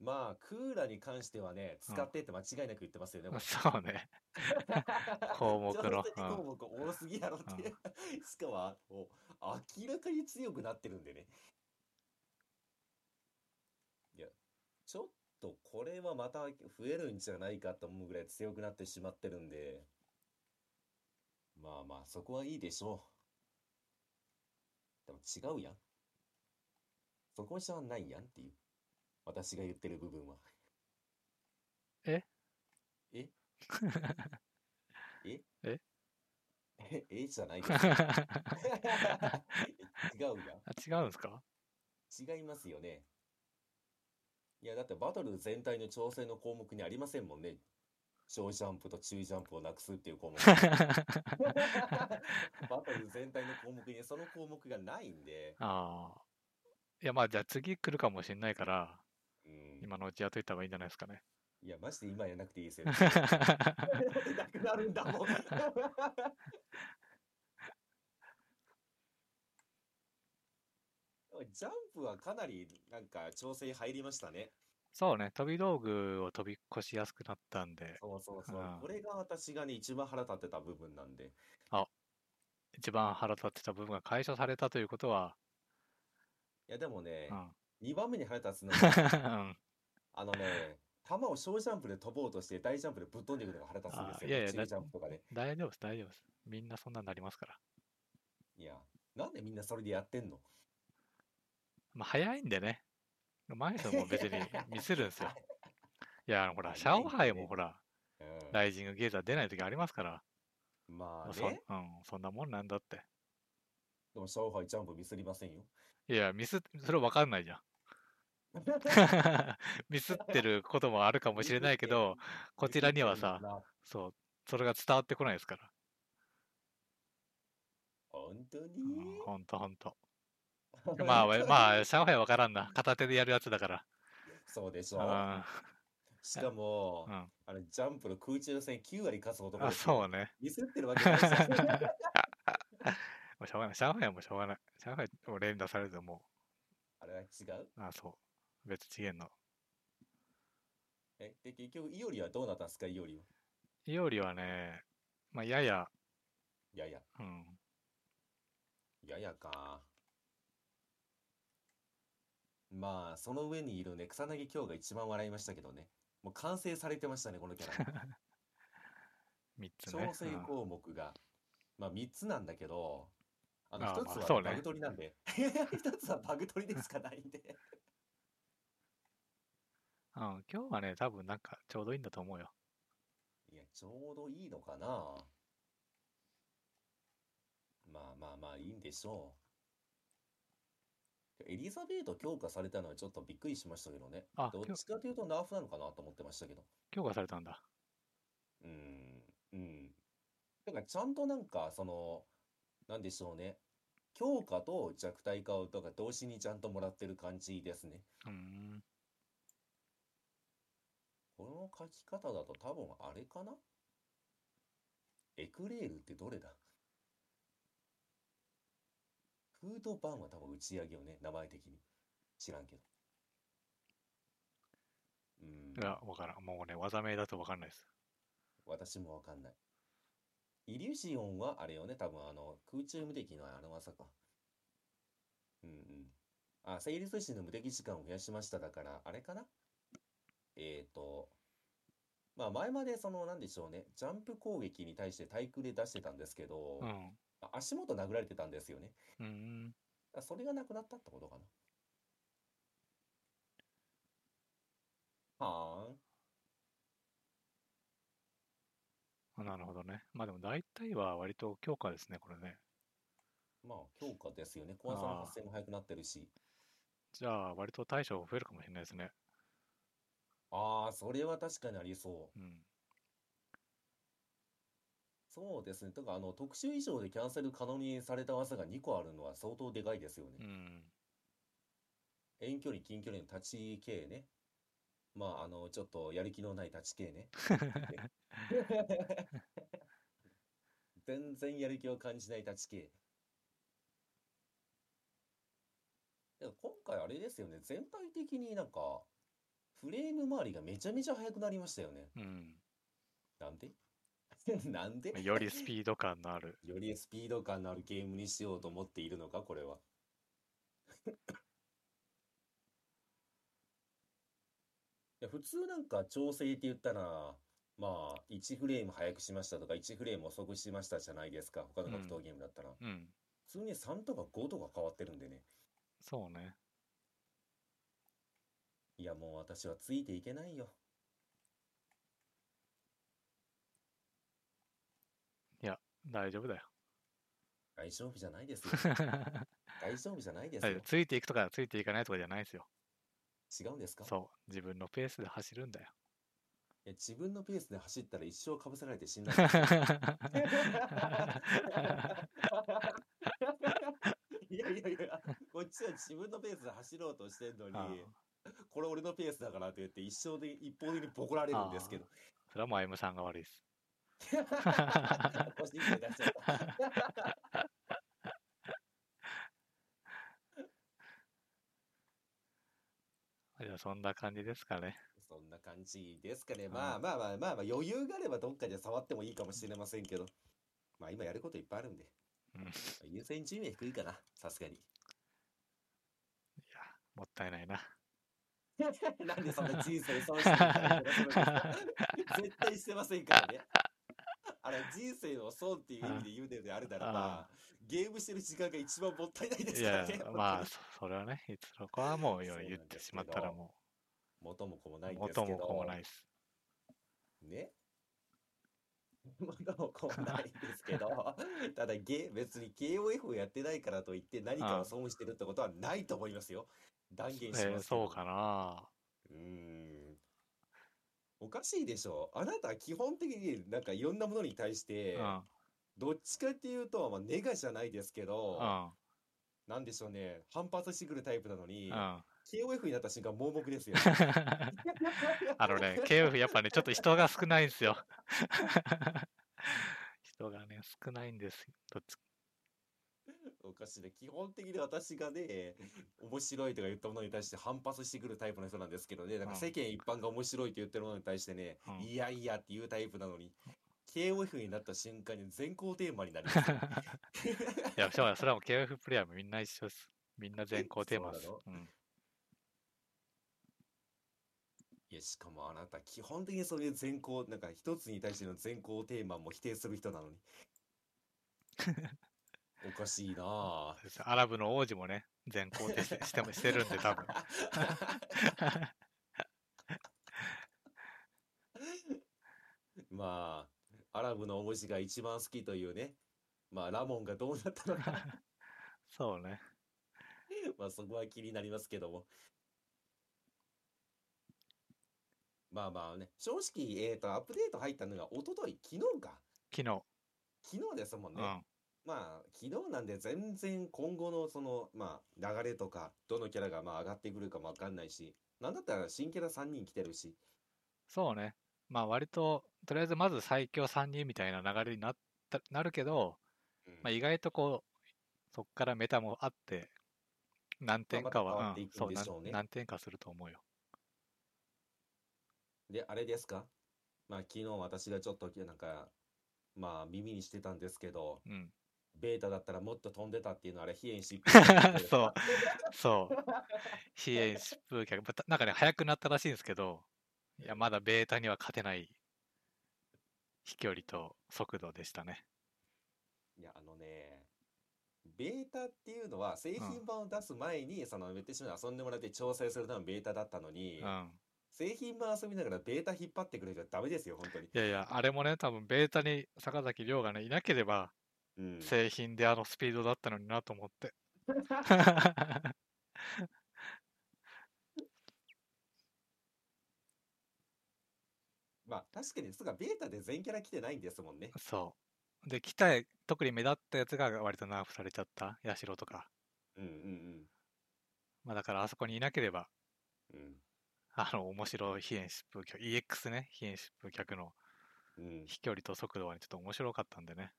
Speaker 2: まあ、クーラに関してはね、使ってって間違いなく言ってますよね。これ
Speaker 1: そうね。項目の
Speaker 2: 上手に項目多すぎやろって。しかも、もう明らかに強くなってるんでね。いや、ちょっとこれはまた増えるんじゃないかと思うぐらい強くなってしまってるんで、まあまあ、そこはいいでしょう。でも違うやん。そこじゃないやんっていう。私が言ってる部分は。
Speaker 1: え？
Speaker 2: え？え？
Speaker 1: え？
Speaker 2: え、えじゃないですよ。違うやん。
Speaker 1: あ違うんですか？
Speaker 2: 違いますよね。いや、だってバトル全体の調整の項目にありませんもんね。小ジャンプと中ジャンプをなくすっていう項目。バトル全体の項目にその項目がないんで、
Speaker 1: ああ。いや、まあ、じゃあ次来るかもしれないから、
Speaker 2: うん、
Speaker 1: 今のうちやっといた方がいいんじゃないですかね。
Speaker 2: いや、マジで今やらなくていいですよ。なくなるんだもん。ジャンプはかなりなんか調整入りましたね。
Speaker 1: そうね、飛び道具を飛び越しやすくなったんで、
Speaker 2: そうそうそう
Speaker 1: うん。
Speaker 2: これが私がね、一番腹立ってた部分なんで。
Speaker 1: 一番腹立ってた部分が解消されたということは、
Speaker 2: いや、でもね
Speaker 1: う、ん。
Speaker 2: 2番目に腹立つの
Speaker 1: う
Speaker 2: が、
Speaker 1: ん
Speaker 2: あのね、球を小ジャンプで飛ぼうとして大ジャンプでぶっ飛んでいくのが腹立つんですよ。
Speaker 1: あいやいや
Speaker 2: 中ジャンプとかで。
Speaker 1: 大丈夫です、大丈夫です。みんなそんなになりますから。
Speaker 2: いや、なんでみんなそれでやってんの？
Speaker 1: まあ、早いんでね。前人も別に ミスるんですよ。いや、ほら、シャオハイもほら、
Speaker 2: うん
Speaker 1: ライジングゲーザー出ない時ありますから。
Speaker 2: まあね、
Speaker 1: うん、そんなもんなんだって。
Speaker 2: でもシャオハイジャンプミスりませんよ。
Speaker 1: いや、ミス、それわかんないじゃん。ミスってることもあるかもしれないけど、こちらにはさ、そう、それが伝わってこないですから。
Speaker 2: 本当に？
Speaker 1: うん、ほんとほんと。まあ、わまあ、シャオハイはわからんな。片手でやるやつだから。
Speaker 2: そうでしょ。
Speaker 1: うん、
Speaker 2: しかも
Speaker 1: う、ん。
Speaker 2: あれ、ジャンプの空中戦9割勝つ男
Speaker 1: あ、そうね。
Speaker 2: ミスってるわけないじゃん。
Speaker 1: もうしょうがない。シャオハイはもうしょうがない。シャオハイを連打されるとも
Speaker 2: あれは違う
Speaker 1: う、あ、そう。別次元の。
Speaker 2: え、で、結局、イオリはどうなったんですか、イオリは。
Speaker 1: イオリはね、まあ、やや、
Speaker 2: いやいや、
Speaker 1: うん、
Speaker 2: ややか。まあ、その上にいるね、草薙京が一番笑いましたけどね。もう完成されてましたね、このキャラ。
Speaker 1: 3つね
Speaker 2: 調。整
Speaker 1: うん
Speaker 2: 項目が、まあ3つなんだけど、あの
Speaker 1: ああ
Speaker 2: 1つはバグ取りなんで、1つはバグ取りでしかないんで。
Speaker 1: うん、今日はね、多分なんかちょうどいいんだと思うよ。
Speaker 2: いや、ちょうどいいのかな。まあまあまあ、いいんでしょう。エリザベート強化されたのはちょっとびっくりしましたけどね。どっ
Speaker 1: あ今日
Speaker 2: ちかというとナーフなのかなと思ってましたけど。
Speaker 1: 強化されたんだ。
Speaker 2: うーん、うん。だからちゃんとなんか、その、なんでしょうね。強化と弱体化をとか同時にちゃんともらってる感じですね。
Speaker 1: うーん。
Speaker 2: この書き方だと多分あれかな？エクレールってどれだ？フードバンは多分打ち上げよね、名前的に。知らんけど。うーん、
Speaker 1: いや、わからん。もうね、技名だとわかんないです。
Speaker 2: 私もわかんない。イリューシオンはあれよね、多分あの、空中無敵のあの技か。うんうん。あ、成立時の無敵時間を増やしましただから、あれかな？えーと、まあ前までその、なんでしょうね、ジャンプ攻撃に対して対空で出してたんですけど、
Speaker 1: うん。
Speaker 2: あ足元殴られてたんですよね。
Speaker 1: うーん。
Speaker 2: あそれがなくなったってことかな。は
Speaker 1: あなるほどね。まあでも大体は割と強化ですね、これね。
Speaker 2: まあ、強化ですよね。コアさの発生も早くなってるし。
Speaker 1: じゃあ割と対処増えるかもしれないですね。
Speaker 2: ああ、それは確かにありそう。
Speaker 1: うん。
Speaker 2: そうですね。とか、あの、特殊以上でキャンセル可能にされた技が2個あるのは相当でかいですよね。
Speaker 1: うん。
Speaker 2: 遠距離、近距離の立ち系ね。まあ、あの、ちょっとやる気のない立ち系ね。全然やる気を感じない立ち系。いや今回あれですよね。全体的になんか、フレーム周りがめちゃめちゃ速くなりましたよね。
Speaker 1: うん。
Speaker 2: なんで？なんで？
Speaker 1: よりスピード感のある。
Speaker 2: よりスピード感のあるゲームにしようと思っているのか、これは。いや普通なんか調整って言ったら、まあ、1フレーム速くしましたとか、1フレーム遅くしましたじゃないですか。他の格闘ゲームだったら。
Speaker 1: うん。
Speaker 2: 普通に3とか5とか変わってるんでね。
Speaker 1: そうね。
Speaker 2: いや、もう私はついていけないよ。
Speaker 1: 大丈夫だよ。
Speaker 2: 大丈夫じゃないですよ。大丈夫じゃないですよ。
Speaker 1: ついていくとかついていかないとかじゃないですよ。
Speaker 2: 違うんですか？
Speaker 1: そう。自分のペースで走るんだよ。
Speaker 2: いや自分のペースで走ったら一生かぶせられて死んだ。いやいやいや、こっちは自分のペースで走ろうとしてんのに、
Speaker 1: あ
Speaker 2: これ俺のペースだからって言って一生で一方的にボコられるんですけど。
Speaker 1: それはもう M さんが悪いです。じ ゃあそんな感じですかね。
Speaker 2: そんな感じですかね。
Speaker 1: ん
Speaker 2: まあまあまあまあまあ余裕があればどっかで触ってもいいかもしれませんけど。まあ今やることいっぱいあるんで。
Speaker 1: うん。い
Speaker 2: 優先順位は低いかな。さすがに。
Speaker 1: や、もったいないな。
Speaker 2: なんでそんな人生損してるか？絶対してませんからね。あれ、人生の損っていう意味で言うのであるならば、ゲームしてる時間が一番もったいないですからね。、
Speaker 1: まあ、そそれはね、いつそこはもう言ってしまったらも
Speaker 2: 元も子もな
Speaker 1: う、
Speaker 2: いんですけど。
Speaker 1: 元も子もないです。
Speaker 2: ね？元も子もないんですけど、ただゲ、別に KOF をやってないからといって何かを損してるってことはないと思いますよ。断言しますけど。
Speaker 1: えーそうかな。
Speaker 2: うーん。おかしいでしょ。あなたは基本的になんかいろんなものに対して、
Speaker 1: うん。
Speaker 2: どっちかっていうと、まあ、ネガじゃないですけど、
Speaker 1: うん。
Speaker 2: なんでしょうね、反発してくるタイプなのに、
Speaker 1: うん。あ
Speaker 2: KOF になった瞬間盲目ですよ。
Speaker 1: のね、KF やっぱね、ちょっと人が少ないんですよ。人がね、少ないんです。どっち
Speaker 2: おかしいね。基本的に私がね、面白いとか言ったものに対して反発してくるタイプの人なんですけどね、なんか
Speaker 1: うん
Speaker 2: 世間一般が面白いと言ってるものに対してね、
Speaker 1: うん
Speaker 2: いやいやっていうタイプなのに、KOF になった瞬間に全校テーマになりますよ。
Speaker 1: いや、そうだそれはもう KF プレイヤーもみんな一緒です。みんな全校テーマです。
Speaker 2: そう
Speaker 1: うん。
Speaker 2: いや、しかもあなた、基本的にそういう全校、なんか一つに対しての全校テーマも否定する人なのに。おかしいな
Speaker 1: アラブの王子もね、全校テして してもしてるんで、多分。
Speaker 2: まあ、アラブの王子が一番好きというね、まあ、ラモンがどうなったのか、
Speaker 1: そうね。
Speaker 2: まあ、そこは気になりますけども。まあまあね、正直、えっと、アップデート入ったのが一昨日昨日か。
Speaker 1: 昨日。
Speaker 2: 昨日ですもんね。
Speaker 1: うん。
Speaker 2: まあ、昨日なんで全然今後のその、まあ、流れとか、どのキャラがまあ上がってくるかもわかんないし、なんだったら新キャラ3人来てるし、
Speaker 1: そうね。まあ割と、とりあえずまず最強3人みたいな流れになったなるけど、
Speaker 2: うん
Speaker 1: まあ、意外とこう、そっからメタもあって、何点か
Speaker 2: まあまた変わ
Speaker 1: は、
Speaker 2: っていくん
Speaker 1: うんそう
Speaker 2: でしょうね
Speaker 1: 何何点かすると思うよ。
Speaker 2: で、あれですか？まあ、昨日私がちょっと、なんか、まあ、耳にしてたんですけど、
Speaker 1: うん。
Speaker 2: ベータだったらもっと飛んでたっていうのはあれ、飛燕疾風
Speaker 1: そう。そう。飛燕疾風脚、なんかね、速くなったらしいんですけど、いや、まだベータには勝てない飛距離と速度でしたね。
Speaker 2: いや、あのね、ベータっていうのは製品版を出す前に、その、言ってしまう遊んでもらって調整するためのベータだったのに
Speaker 1: う、ん。
Speaker 2: 製品も遊びながらベータ引っ張ってくれちゃダメですよ、本当に。
Speaker 1: いやいや、あれもね、多分ベータに坂崎亮がね、いなければ、
Speaker 2: うん。
Speaker 1: 製品であのスピードだったのになと思って。
Speaker 2: まあ、確かに、そうか、ベータで全キャラ来てないんですもんね。
Speaker 1: そう。で、来た、特に目立ったやつが割とナーフされちゃった、ヤシロとか。
Speaker 2: うんうん
Speaker 1: まあだからあそこにいなければ、
Speaker 2: うん。うん。
Speaker 1: あの、面白い非演疾風脚、EX ね、非演疾風脚の
Speaker 2: うん、
Speaker 1: 飛距離と速度はねちょっと面白かったんでね。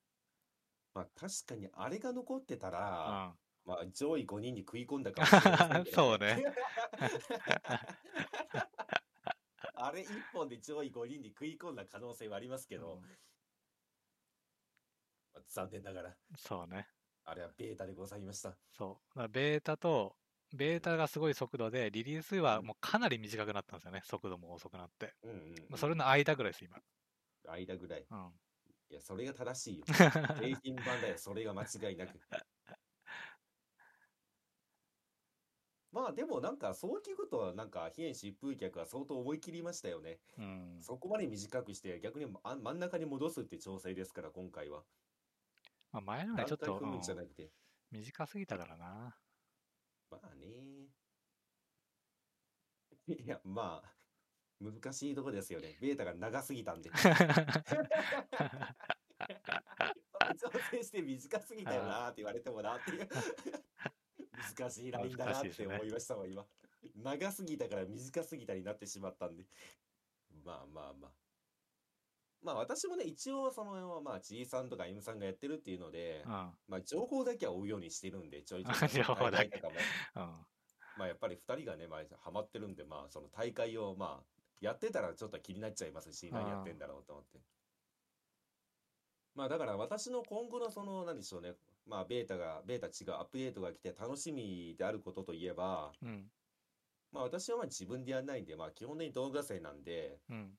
Speaker 2: まあ確かにあれが残ってた
Speaker 1: う
Speaker 2: ら、
Speaker 1: ん。
Speaker 2: まあ上位5人に食い込んだかもしれませんけど
Speaker 1: そうね。
Speaker 2: あれ一本で上位5人に食い込んだ可能性はありますけど、
Speaker 1: うん
Speaker 2: まあ残念ながら、
Speaker 1: そうね。
Speaker 2: あれはベータでございました。
Speaker 1: そう。だからベータと、ベータがすごい速度で、リリースはもうかなり短くなったんですよね。速度も遅くなって。
Speaker 2: うんうん、うん。
Speaker 1: まあそれの間ぐらいです、今。
Speaker 2: 間ぐらい。
Speaker 1: うん。
Speaker 2: いや、それが正しいよ。製品版だよ、それが間違いなく。まあでもなんかそう聞くとなんか非演疾風脚は相当思い切りましたよね。
Speaker 1: うん。
Speaker 2: そこまで短くして逆にあ真ん中に戻すって調整ですから今回は。
Speaker 1: まあ、前のがちょっと、うん。短すぎたからな。
Speaker 2: まあね。いや、まあ、難しいとこですよね。ベータが長すぎたんで。調整して短すぎたよなって言われてもなっていう。難しいラインだなって思いましたもん、今。長すぎたから短すぎたになってしまったんで。まあまあまあ。まあ私もね、一応その、まあ、ちいさんとか M さんがやってるっていうので、
Speaker 1: うん。
Speaker 2: まあ情報だけは追うようにしてるんで、ちょいちょい。
Speaker 1: 情報だけうん。
Speaker 2: まあやっぱり2人がね、まあ、ハマってるんで、まあその大会をまあやってたらちょっと気になっちゃいますし、何やってんだろうと思って。まあだから私の今後のその、何でしょうね、まあベータが、ベータ違うアップデートが来て楽しみであることといえば、
Speaker 1: うん。
Speaker 2: まあ私はまあ自分でやらないんで、まあ基本的に動画生なんで、
Speaker 1: うん。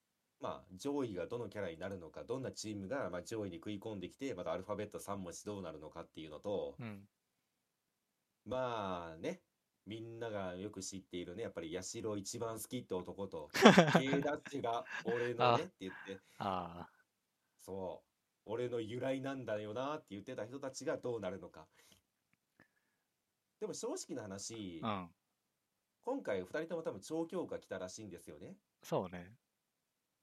Speaker 2: まあ上位がどのキャラになるのか、どんなチームがまあ上位に食い込んできて、またアルファベット3文字どうなるのかっていうのと、
Speaker 1: うん。
Speaker 2: まあね、みんながよく知っているね、やっぱり八代一番好きって男と、K ダッシュが俺のねって言って、
Speaker 1: あ
Speaker 2: そう、俺の由来なんだよなって言ってた人たちがどうなるのか。でも正直な話、
Speaker 1: あ。うん。
Speaker 2: 今回二人とも多分超強化来たらしいんですよね。
Speaker 1: そうね。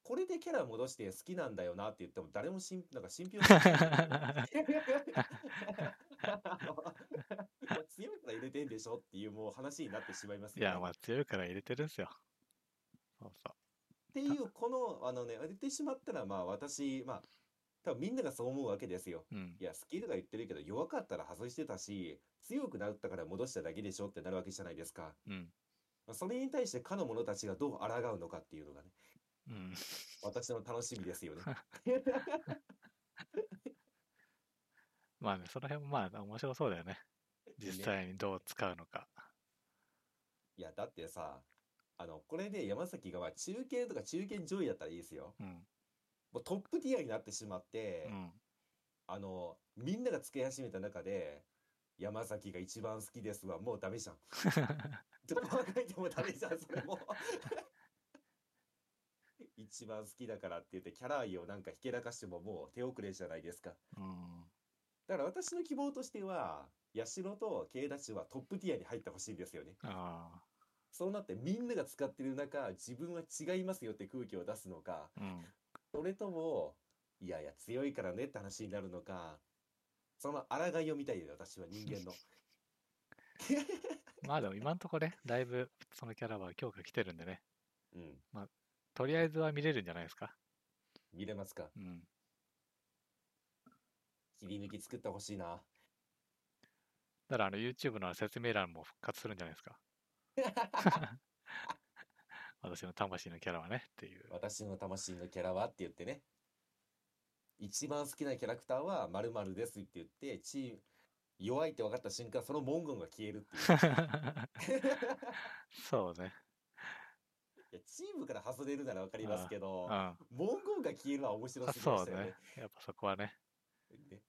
Speaker 2: これでキャラ戻して好きなんだよなって言っても誰もしん、なんか信憑性ない 強いから入れてんでしょっていうもう話になってしまいますよね。
Speaker 1: いや、まあ強いから入れてるんすよ。そうそ
Speaker 2: っていう、この、あのね、入れてしまったら、まあ私、まあ、多分みんながそう思うわけですよ。
Speaker 1: う。うん
Speaker 2: い。や、スキルが言ってるけど、弱かったら外してたし、強くなったから戻しただけでしょってなるわけじゃないですか。
Speaker 1: うん。
Speaker 2: まあ、それに対して、かの者たちがどう抗うのかっていうのがね、
Speaker 1: うん。
Speaker 2: 私の楽しみですよね。
Speaker 1: まあね、その辺もまあ面白そうだよね。実
Speaker 2: ね
Speaker 1: 際にどう使うのか。
Speaker 2: いや、だってさ、あの、これで山崎がまあ中堅とか中堅上位だったらいいですよ。
Speaker 1: うん。
Speaker 2: もうトップティアになってしまって、
Speaker 1: うん。
Speaker 2: あの、みんながつけ始めた中で、山崎が一番好きですはもうダメじゃん。どう考えてもダメじゃん、それも。一番好きだからって言ってキャラ愛をなんかひけらかしてももう手遅れじゃないですか。
Speaker 1: うん。
Speaker 2: だから私の希望としては、八代と慶田氏はトップティアに入ってほしいんですよね。
Speaker 1: あ
Speaker 2: そうなってみんなが使ってる中、自分は違いますよって空気を出すのか、
Speaker 1: あ。うん。
Speaker 2: それとも、いやいや強いからねって話になるのか、その抗いを見たいよ、私は人間の。
Speaker 1: まあでも今んとこね、だいぶそのキャラは強化来てるんでね。
Speaker 2: うん。
Speaker 1: とりあえずは見れるんじゃないですか。
Speaker 2: 見れますか
Speaker 1: うん。
Speaker 2: 切り抜き作ってほしいな。
Speaker 1: だからあの YouTube の説明欄も復活するんじゃないですか。私の魂のキャラはねっていう。
Speaker 2: 私の魂のキャラはって言ってね。一番好きなキャラクターは〇〇ですって言って、チーム、弱いって分かった瞬間、その文言が消えるっていう。
Speaker 1: そうね。
Speaker 2: いやチームから外れるなら分かりますけど文言が消えるのは面白すぎま
Speaker 1: そう
Speaker 2: したよね
Speaker 1: ね。。やっぱそこはね、
Speaker 2: ね、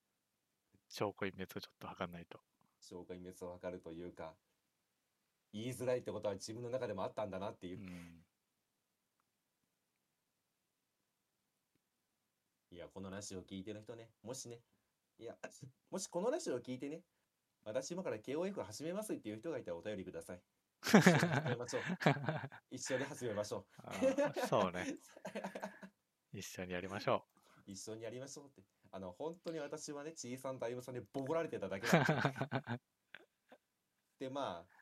Speaker 1: 証拠隠滅をちょっと測んないと
Speaker 2: 証拠隠滅をかるというか言いづらいってことは自分の中でもあったんだなっていう、う
Speaker 1: ん、
Speaker 2: いやこのラジオ聞いてる人ねもしねいや もしこのラジオ聞いてね私今から KOF 始めますっていう人がいたらお便りください。一緒に始めましょう。一緒に始めましょう。
Speaker 1: そうね。一緒にやりましょう。
Speaker 2: 一緒にやりましょうって。あの、本当に私はね、ちいさんとあゆむさんにボコられてただけなんで。で、まあ、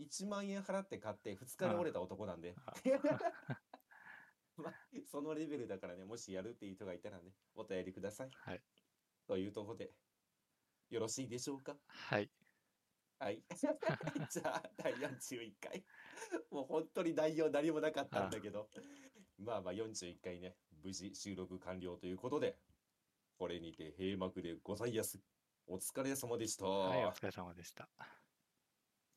Speaker 2: 1万円払って買って2日で折れた男なんで
Speaker 1: あ。
Speaker 2: まあ、そのレベルだからね、もしやるっていう人がいたらね、お便りください。
Speaker 1: はい。
Speaker 2: というところで、よろしいでしょうか？
Speaker 1: はい。
Speaker 2: はい。じゃあ、第41回。もう本当に内容何もなかったんだけど、まあまあ41回ね、無事収録完了ということで、これにて閉幕でございやす。お疲れ様でした。
Speaker 1: はい、お疲れ様でした。